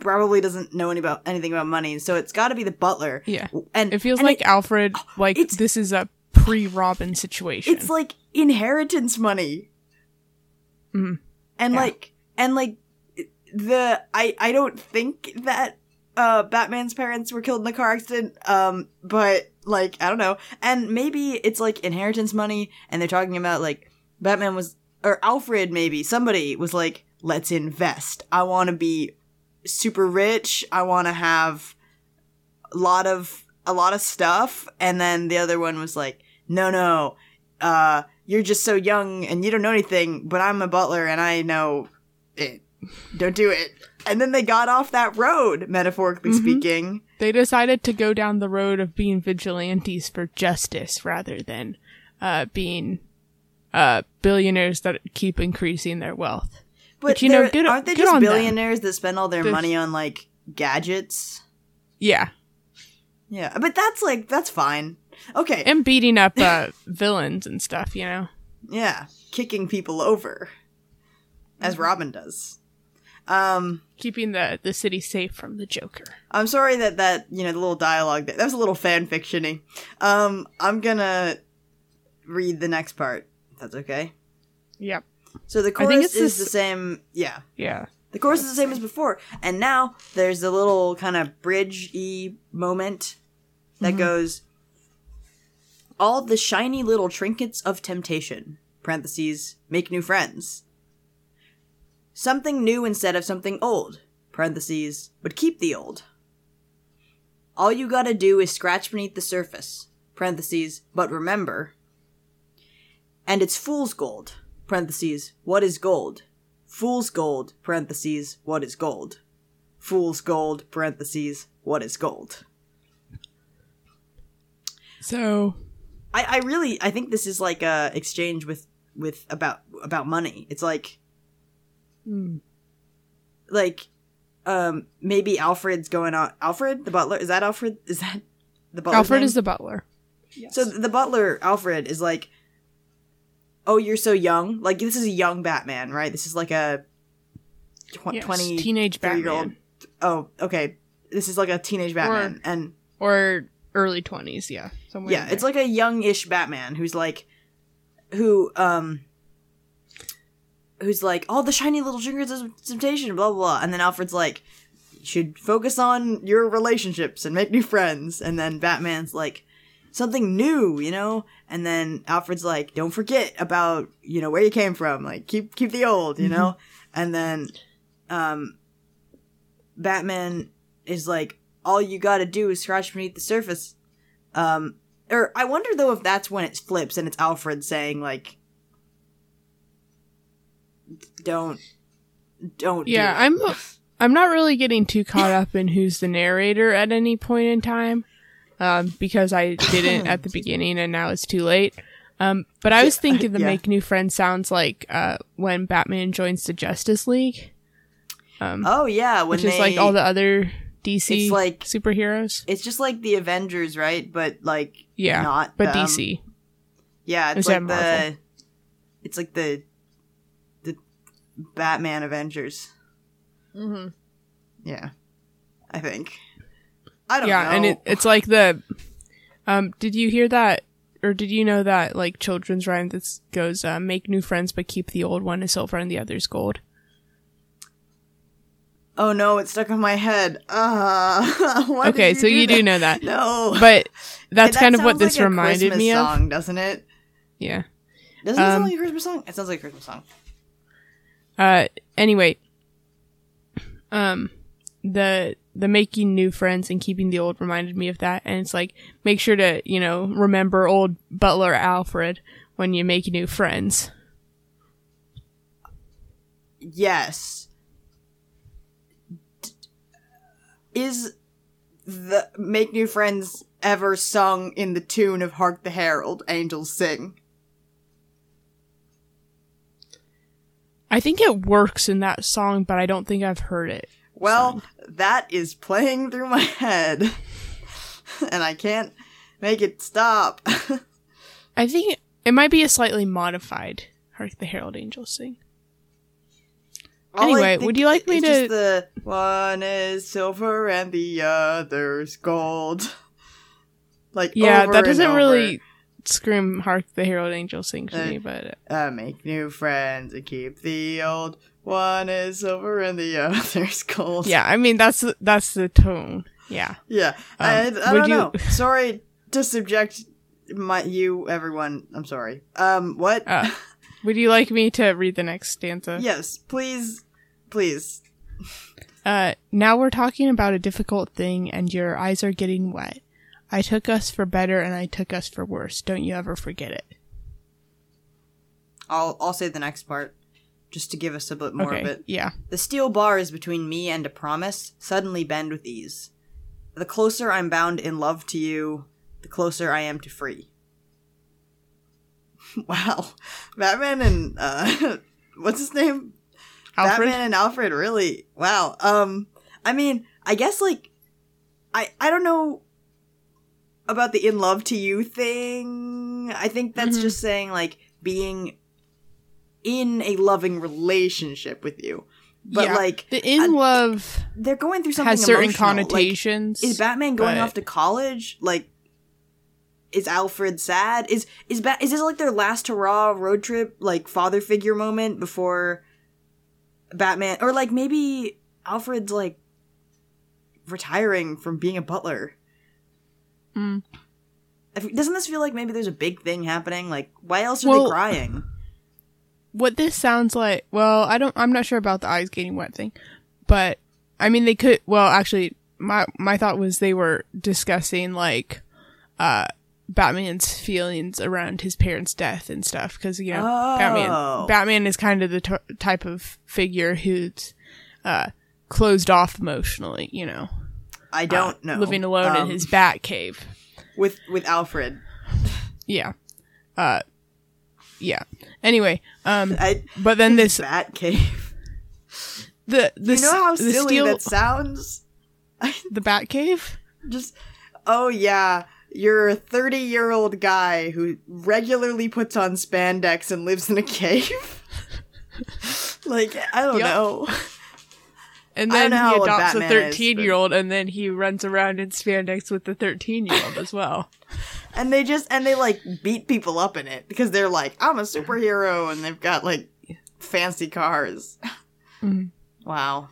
probably doesn't know any about anything about money. So it's got to be the butler. yeah. And It feels and like Alfred, [GASPS] like this is a pre-Robin situation. it's like inheritance money Mhm. and Yeah. like and like the i i don't think that uh batman's parents were killed in a car accident um but like i don't know and maybe it's like inheritance money and they're talking about like batman was or alfred maybe somebody was like let's invest i want to be super rich i want to have a lot of a lot of stuff and then the other one was like no no uh you're just so young and you don't know anything but i'm a butler and i know it don't do it and then they got off that road metaphorically Mhm. speaking they decided to go down the road of being vigilantes for justice rather than uh, being uh, billionaires that keep increasing their wealth. But, But, you know, good- aren't they good just on them. billionaires that spend all their There's- money on like gadgets Yeah, yeah but that's like that's fine okay and beating up uh, [LAUGHS] villains and stuff. You know. yeah kicking people over Mm-hmm. as robin does um keeping the the city safe from the Joker. I'm sorry that that you know the little dialogue that, that was a little fan fictiony. Um, I'm gonna read the next part. That's okay. Yep. So the chorus is this- the same. Yeah, Yeah. the chorus is the same as before, and now there's a little kind of bridge-y moment that Mhm. goes. All the shiny little trinkets of temptation. Parentheses. Make new friends. Something new instead of something old. Parentheses. But keep the old. All you gotta do is scratch beneath the surface. Parentheses. But remember. And it's fool's gold. Parentheses. What is gold? Fool's gold. Parentheses. What is gold? Fool's gold. Parentheses. What is gold? So I, I really I think this is like a exchange with with about about money. It's like hmm, like um maybe Alfred's going on Alfred the butler is that Alfred is that the butler Alfred is the butler. so the butler Alfred is like oh you're so young? Like this is a young Batman right? This is like a tw- Yes, 20 teenage year old Batman. Oh okay. This is like a teenage Batman and or early twenties. Yeah. Somewhere yeah it's like a youngish batman who's like who um who's like all the shiny little trinkets of temptation blah blah blah. And then alfred's like you should focus on your relationships and make new friends. And then batman's like something new you know? And then alfred's like don't forget about you know where you came from. Like keep keep the old you know? And then um batman is like all you gotta do is scratch beneath the surface. Um, or I wonder though if that's when it flips and it's Alfred saying like, "Don't, don't." Yeah, do. I'm I'm not really getting too caught up in who's the narrator at any point in time, um, because I [COUGHS] didn't at the beginning and now it's too late. Um, but I was thinking the yeah. make new friends sounds like uh, when Batman joins the Justice League, um, Oh yeah, when which they, is like all the other DC It's like- superheroes. It's just like the Avengers, right? But like, Yeah, not but them. DC. Yeah, it's Instead like the, Marvel. it's like the, the Batman Avengers. Mm-hmm. Yeah, I think. I don't Yeah, know. and it, it's like the. Um, did you hear that, or did you know that like children's rhyme that goes, uh, "Make new friends, but keep the old one is silver and the other's gold." oh no, it's stuck in my head. Uh, [LAUGHS] okay, did so you do know that, [LAUGHS] No, but that's That kind of what this like a reminded Christmas me of. song, doesn't it? Yeah. Doesn't it sound Um, like a Christmas song? It sounds like a Christmas song. Uh. Anyway. Um, the the making new friends and keeping the old reminded me of that, and it's like make sure to you know remember old Butler Alfred when you make new friends. Yes. D- Is the Make New Friends ever sung in the tune of Hark the Herald, Angels Sing? I think it works in that song, but I don't think I've heard it. Well, that is playing through my head. [LAUGHS] and I can't make it stop. [LAUGHS] I think it might be a slightly modified Hark the Herald Angels sing. All Anyway, would you like me to- just the one is silver and the other's gold. [LAUGHS] Like Yeah, that doesn't really scream Hark the Herald Angels sing to Uh, me, but uh, make new friends and keep the old. One is over and the other's [LAUGHS] gold. yeah, I mean that's that's the tone. Yeah. yeah. I, I don't you- know. Sorry to subject my you everyone. I'm sorry. Um, what? Uh, [LAUGHS] Would you like me to read the next stanza? yes, please, please. Uh, now we're talking about a difficult thing, and your eyes are getting wet. I took us for better, and I took us for worse. Don't you ever forget it. I'll I'll say the next part, just to give us a bit more okay. of it. Yeah. The steel bars between me and a promise suddenly bend with ease. The closer I'm bound in love to you, the closer I am to free. [LAUGHS] wow. Batman and uh [LAUGHS] what's his name? Alfred. Batman and Alfred really. Wow. Um I mean, I guess like I I don't know about the in love to you thing. I think that's Mhm. just saying like being in a loving relationship with you. But Yeah. like The in I- love they're going through something has certain emotional. Like, connotations. is Batman going but- off to college? Like, is Alfred sad? Is is ba- is this like their last hurrah road trip, like father figure moment before Batman, or like maybe Alfred's like retiring from being a butler? Mm. Doesn't this feel like maybe there's a big thing happening? Like, why else are Well- they crying? What this sounds like well i don't i'm not sure about the eyes getting wet thing but i mean they could well actually my my thought was they were discussing like uh batman's feelings around his parents death and stuff because you know Oh. batman batman is kind of the t- type of figure who's uh closed off emotionally you know I uh, don't know. living alone Um, in his bat cave with with Alfred. yeah uh yeah anyway um I but then this Bat Cave. the the You know how the silly steel that sounds? [LAUGHS] the bat cave Just, oh yeah, you're a 30 year old guy who regularly puts on spandex and lives in a cave. [LAUGHS] like, I don't Yup. know. And then he adopts a 13 year old, and then he runs around in spandex with the 13 year old as well. And they just, and they like beat people up in it because they're like, I'm a superhero, and they've got like fancy cars. Mhm. Wow.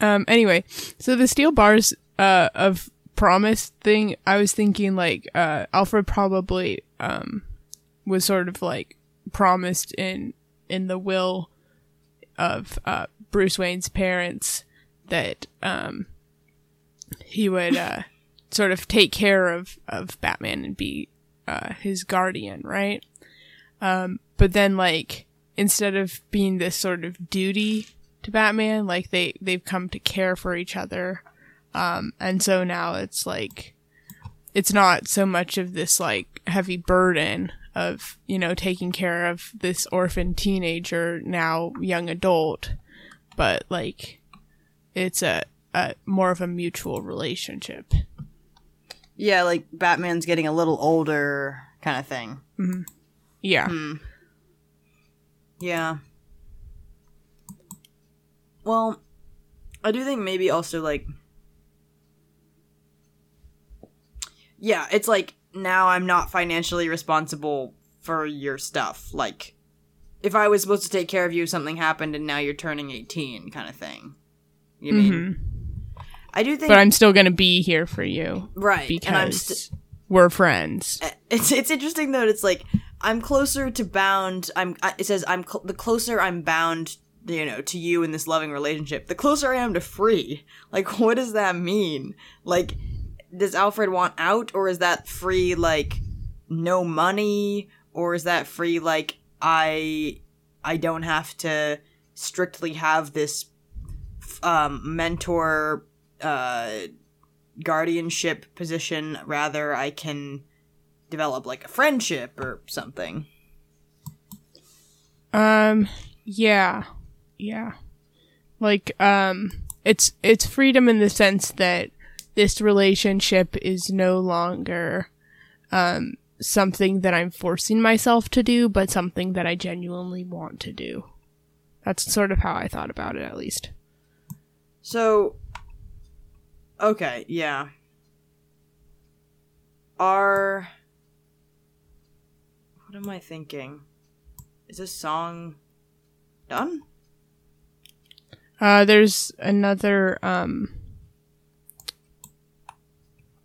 Um, anyway, so the steel bars uh, of promise thing, I was thinking like uh, Alfred probably um, was sort of like promised in in the will of uh, Bruce Wayne's parents that um, he would uh, sort of take care of of Batman and be uh, his guardian, right? Um, but then like instead of being this sort of duty to Batman, like they they've come to care for each other. Um, and so now it's like it's not so much of this like heavy burden of, you know, taking care of this orphan teenager, now young adult, but like it's a, a more of a mutual relationship. Yeah, like Batman's getting a little older kind of thing. Yeah. Hmm. Yeah. Well, I do think maybe also like Yeah, it's like now I'm not financially responsible for your stuff. Like if I was supposed to take care of you something happened and now you're turning 18 kind of thing. You mean Mhm. I do think But I'm still gonna be here for you right because st- we're friends. it's it's interesting though. It's like I'm closer to bound. I'm. It says I'm cl- the closer I'm bound. You know, to you in this loving relationship, the closer I am to free. Like, [LAUGHS] what does that mean? Like, does Alfred want out, or is that free? Like, no money, or is that free? Like, I, I don't have to strictly have this um, mentor uh, guardianship position. Rather, I can develop like a friendship or something. Um, Yeah. Yeah. Like um it's it's freedom in the sense that this relationship is no longer um something that I'm forcing myself to do, but something that I genuinely want to do. That's sort of how I thought about it at least. So, okay, yeah. Are. What am I thinking? Is this song done? Uh there's another um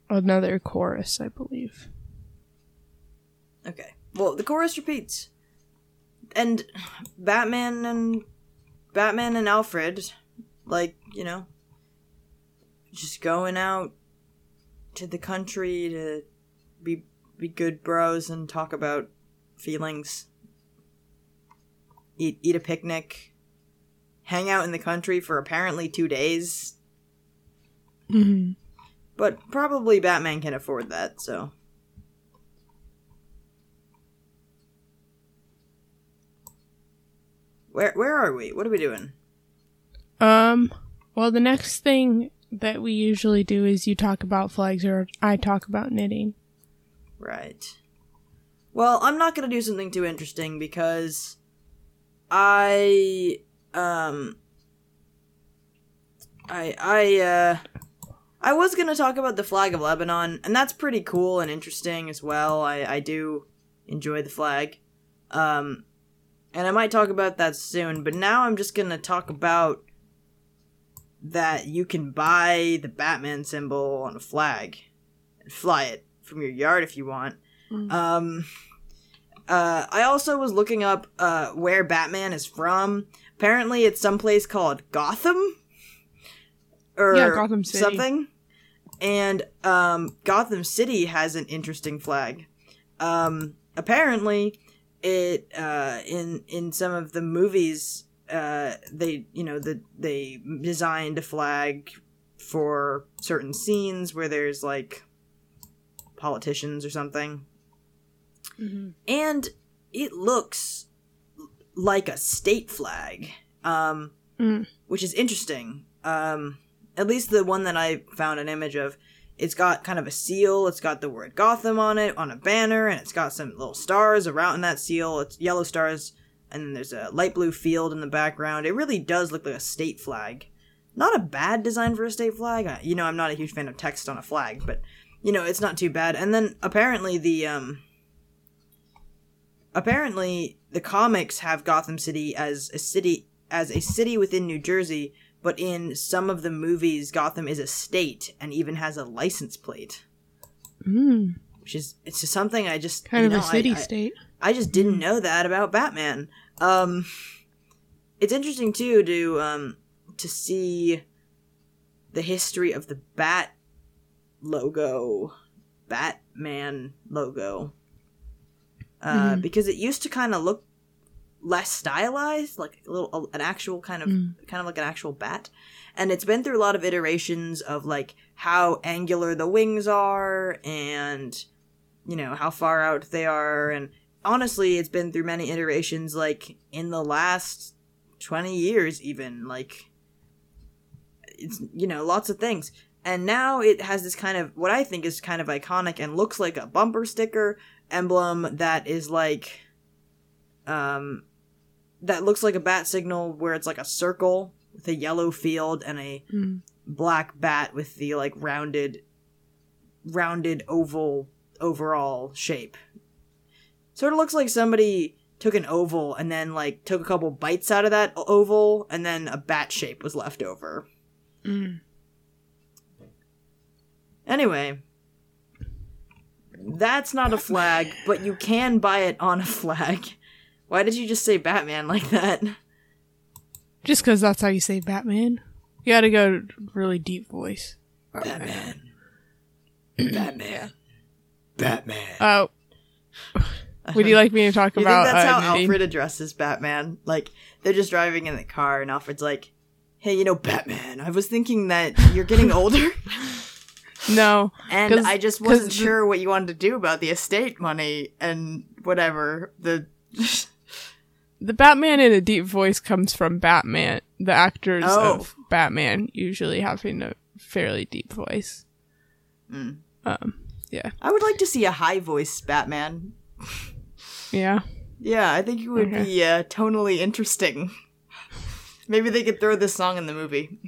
another chorus, I believe. Okay. Well, the chorus repeats. And Batman and Batman and Alfred like, you know, just going out to the country to be be good bros and talk about feelings. Eat eat a picnic. Hang out in the country for apparently 2 days. Mhm. But probably Batman can afford that, so Where where are we? What are we doing? Um, well, the next thing that we usually do is you talk about flags or I talk about knitting. Right. Well, I'm not going to do something too interesting because I um I I uh I was going to talk about the flag of Lebanon and that's pretty cool and interesting as well. I I do enjoy the flag. Um and I might talk about that soon, but now I'm just going to talk about that you can buy the Batman symbol on a flag and fly it from your yard if you want. Mm. Um, uh, I also was looking up uh, where Batman is from. Apparently, it's someplace called Gotham, or Yeah, Gotham City. something. And um, Gotham City has an interesting flag. Um, apparently, it uh, in in some of the movies, uh, they you know the they designed a flag for certain scenes where there's like politicians or something Mhm. and it looks like a state flag um Mm. which is interesting um at least the one that i found an image of it's got kind of a seal it's got the word gotham on it on a banner and it's got some little stars around that seal it's yellow stars and then there's a light blue field in the background. It really does look like a state flag. Not a bad design for a state flag. I- you know i'm not a huge fan of text on a flag but you know it's not too bad. And then apparently the um apparently the comics have Gotham City as a city as a city within New Jersey, but in some of the movies Gotham is a state and even has a license plate, Mm. which is it's just something I just Kind of know, a I- city I, state. I just didn't know that about Batman. Um it's interesting too to um to see the history of the Bat logo, Batman logo. Uh, Mhm. because it used to kind of look less stylized, like a little an actual kind of Mm. kind of like an actual bat. And it's been through a lot of iterations of like how angular the wings are and you know how far out they are and honestly it's been through many iterations like in the last 20 years even like it's you know lots of things and now it has this kind of what i think is kind of iconic and looks like a bumper sticker emblem that is like um that looks like a bat signal where it's like a circle with a yellow field and a Mm. black bat with the like rounded rounded oval overall shape sort of looks like somebody took an oval and then like took a couple bites out of that oval and then a bat shape was left over Mm. anyway that's not a flag but you can buy it on a flag why did you just say batman like that Just because that's how you say Batman. You gotta go really deep voice. batman batman batman Oh. Would you like me to talk about? You about think that's uh, how? Alfred addresses Batman? Like they're just driving in the car, and Alfred's like, "Hey, you know, Batman. I was thinking that you're getting [LAUGHS] older, No. and I just wasn't sure what you wanted to do about the estate money and whatever the [LAUGHS] the Batman in a deep voice comes from Batman. The actors Oh. of Batman usually having a fairly deep voice. Mm. Um, yeah, I would like to see a high voice Batman. [LAUGHS] yeah. Yeah, I think it would Okay. be uh, tonally interesting. Maybe they could throw this song in the movie.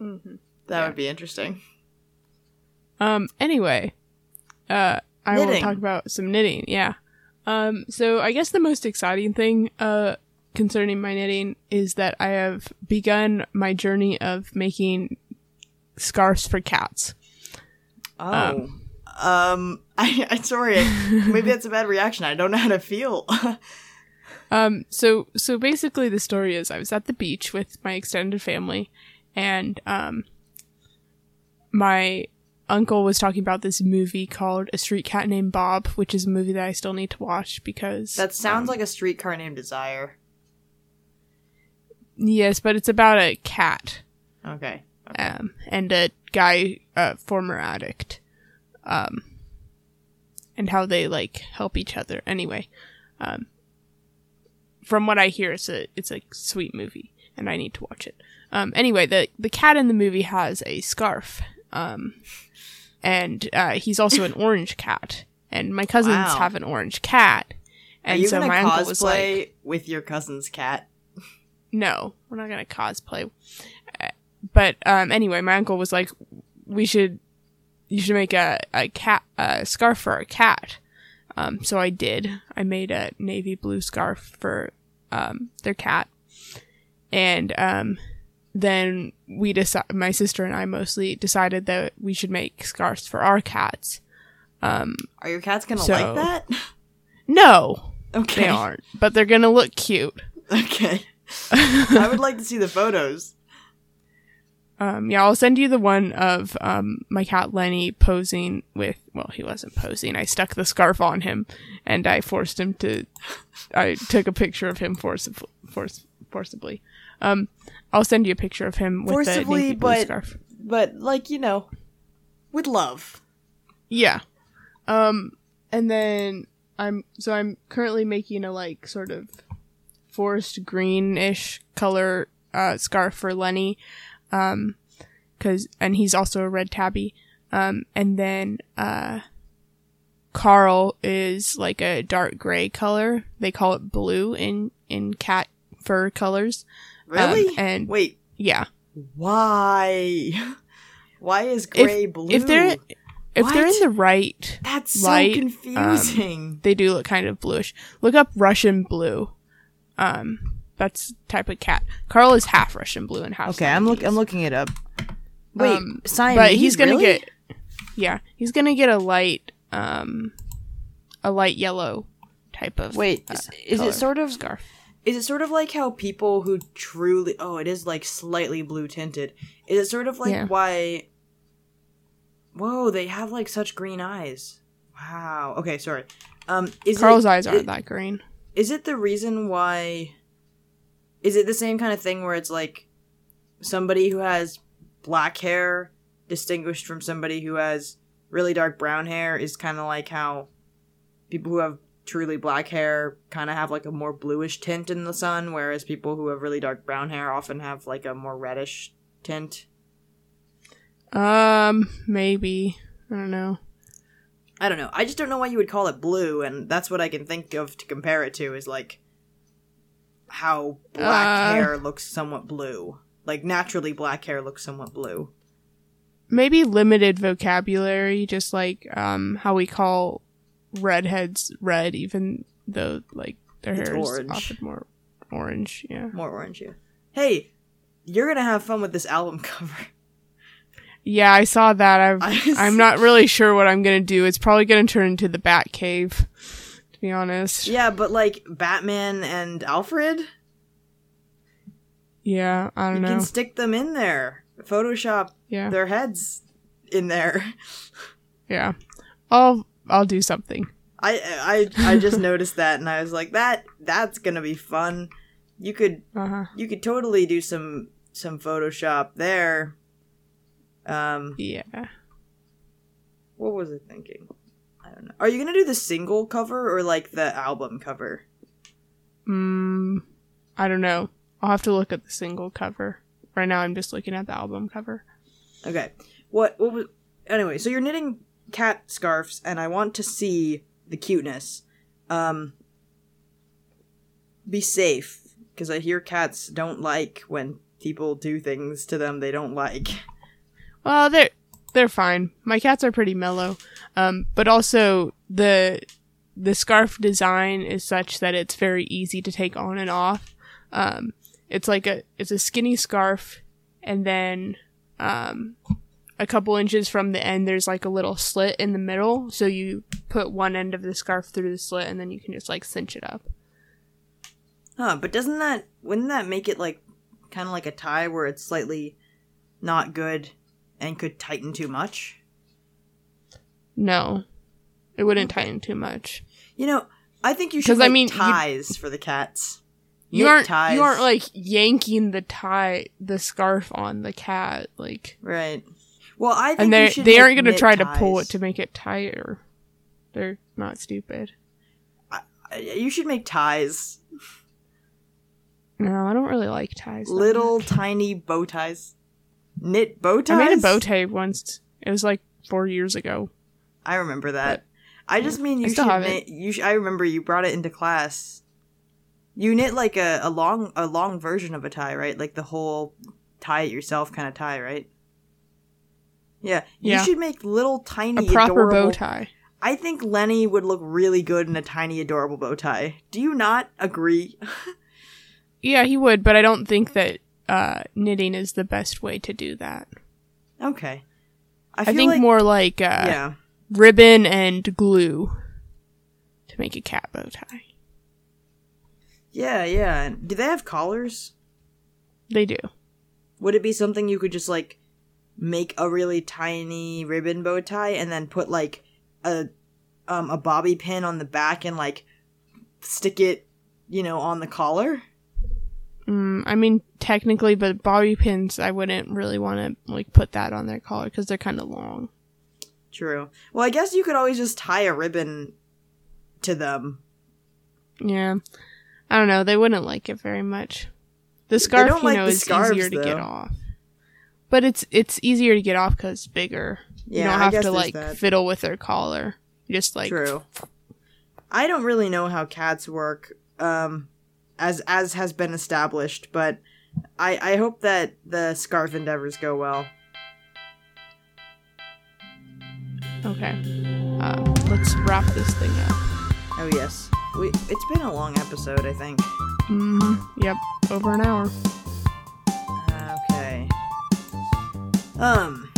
Mm-hmm. That Yeah. would be interesting. Um. Anyway, uh, I will Knitting. talk about some knitting. Yeah. Um. So I guess the most exciting thing, uh, concerning my knitting is that I have begun my journey of making scarves for cats. Oh. Um, [LAUGHS] I, I'm sorry. Maybe that's a bad reaction. I don't know how to feel. [LAUGHS] Um, so so basically, the story is I was at the beach with my extended family, and um, my uncle was talking about this movie called A Street Cat Named Bob, which is a movie that I still need to watch because that sounds um, like a streetcar named Desire. yes, but it's about a cat Okay. um, and a guy, a former addict, um, and how they like help each other. Anyway, um, from what I hear, it's a it's a sweet movie, and I need to watch it. Um, anyway, the the cat in the movie has a scarf, um, and uh, he's also an orange cat, and my cousins Wow. have an orange cat, Are and you so gonna my uncle was like, with your cousin's cat? no, we're not gonna cosplay. Uh, But um, anyway, my uncle was like, we should, you should make a a cat a scarf for a cat. Um, so I did. I made a navy blue scarf for um their cat, and um, then we decided, my sister and I mostly decided that we should make scarves for our cats. Um, Are your cats gonna So- like that? [LAUGHS] no, Okay. they aren't, but they're gonna look cute. Okay. [LAUGHS] I would like to see the photos. Um, yeah, I'll send you the one of um, my cat Lenny posing with. Well, he wasn't posing. I stuck the scarf on him, and I forced him to. I took a picture of him forcibly. Force, forcibly. Um, I'll send you a picture of him with Forcibly, but- scarf. But like, you know, with love. Yeah. Um, and then I'm so I'm currently making a like sort of forest greenish color uh scarf for Lenny. Um, cause, and he's also a red tabby. Um, and then, uh, Carl is like a dark gray color. They call it blue in, in cat fur colors. Really? Um, and Wait, yeah. why? [LAUGHS] Why is gray blue? If they're, if they're in the right That's so light, um, confusing. they do look kind of bluish. Look up Russian blue. Um, that's type of cat. Carl is half Russian blue and half. okay, I'm look. I'm looking it up. Wait, Um, Siamese, but he's gonna really? get. Yeah, he's gonna get a light, um, a light yellow type of. Wait, uh, is, is it sort of scarf? Is it sort of like how people who truly oh, it is like slightly blue tinted. Is it sort of like Yeah. why Whoa, they have like such green eyes. Wow. Okay, sorry. Um is Carl's it, eyes aren't it- that green. Is it the reason why Is it the same kind of thing where it's like somebody who has black hair distinguished from somebody who has really dark brown hair is kind of like how people who have truly black hair kind of have like a more bluish tint in the sun whereas people who have really dark brown hair often have like a more reddish tint? Um, maybe. I don't know. i don't know. I just don't know why you would call it blue and that's what i can think of to compare it to is like how black Uh. hair looks somewhat blue like naturally black hair looks somewhat blue Maybe limited vocabulary, just like um how we call redheads red, even though like their It's hair is orange. often more orange. Yeah. more orange yeah hey you're gonna have fun with this album [LAUGHS] cover Yeah, I saw that. I've, [LAUGHS] I'm not really sure what I'm gonna do. It's probably gonna turn into the Bat Cave, to be honest. yeah but like batman and alfred Yeah, I don't know. You can stick them in there photoshop yeah, their heads in there yeah. I'll I'll do something. I I I just [LAUGHS] noticed that and I was like that that's gonna be fun. You could Uh huh. you could totally do some some Photoshop there. Um, Yeah. what was I thinking? I don't know. Are you gonna do the single cover or like the album cover? Mm, I don't know. I'll have to look at the single cover. Right now, I'm just looking at the album cover. Okay. What what was anyway, so you're knitting cat scarves and I want to see the cuteness. Um be safe because I hear cats don't like when people do things to them they don't like. Well, they're they're fine. My cats are pretty mellow, um, but also the the scarf design is such that it's very easy to take on and off. Um, it's like a it's a skinny scarf, and then um, a couple inches from the end there's like a little slit in the middle, so you put one end of the scarf through the slit, and then you can just like cinch it up. Huh, but doesn't that wouldn't that make it like kind of like a tie where it's slightly not good and could tighten too much? No, it wouldn't tighten too much. You know, I think you should make I mean, you- ties for the cats. You aren't ties. you aren't like yanking the tie the scarf on the cat like right. Well, I think and they they aren't going to try to pull it to make it tighter. They're not stupid. Uh, You should make ties, No, I don't really like ties. little much. tiny bow ties, knit bow I made a bow tie once. It was like four years ago. I remember that. But- I just mean I you should. knit, it. you. Sh- I remember you brought it into class. You knit like a, a long a long version of a tie, right? Like the whole tie it yourself kind of tie, right? Yeah. You Yeah. should make little tiny A proper adorable bow tie. I think Lenny would look really good in a tiny adorable bow tie. Do you not agree? [LAUGHS] Yeah, he would, but I don't think that uh, knitting is the best way to do that. okay. I, I, think like, more like uh, Yeah. ribbon and glue to make a cat bow tie. Yeah, yeah. Do they have collars? They do. Would it be something you could just like make a really tiny ribbon bow tie and then put like a um a bobby pin on the back and like stick it, you know, on the collar? Mm, I mean, technically, but bobby pins, I wouldn't really want to like put that on their collar because they're kind of long. True. Well, I guess you could always just tie a ribbon to them. Yeah, I don't know. They wouldn't like it very much. The scarf, you like know, the is scarves, easier to get off. But it's it's easier to get off because it's bigger. Yeah, you don't have to like that. fiddle with their collar. You just like True. I don't really know how cats work, um, as as has been established, but I I hope that the scarf endeavors go well. Okay, um, let's wrap this thing up. Oh yes, we it's been a long episode, I think. hmm Yep, over an hour. Okay. Um.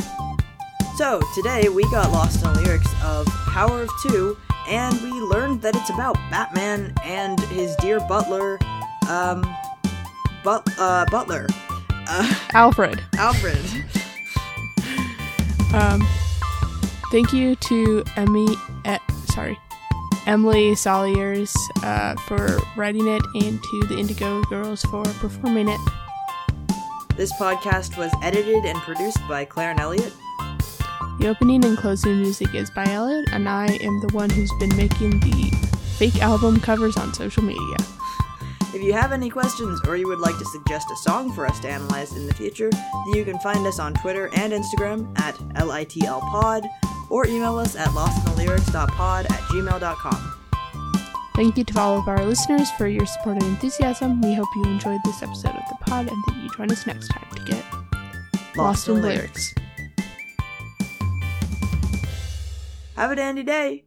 So today we got lost in the lyrics of Power of Two, and we learned that it's about Batman and his dear butler, um, but uh, Butler, uh, [LAUGHS] Alfred. Alfred. [LAUGHS] Um, thank you to Emmy. Eh, sorry, Emily Saliers uh, for writing it, and to the Indigo Girls for performing it. This podcast was edited and produced by Claire and Elliott. The opening and closing music is by Elliot, and I am the one who's been making the fake album covers on social media. If you have any questions or you would like to suggest a song for us to analyze in the future, you can find us on Twitter and Instagram at LITLpod or email us at lostinthelyrics.pod at gmail.com. Thank you to all of our listeners for your support and enthusiasm. We hope you enjoyed this episode of the pod and that you join us next time to get lost in lyrics. Have a dandy day!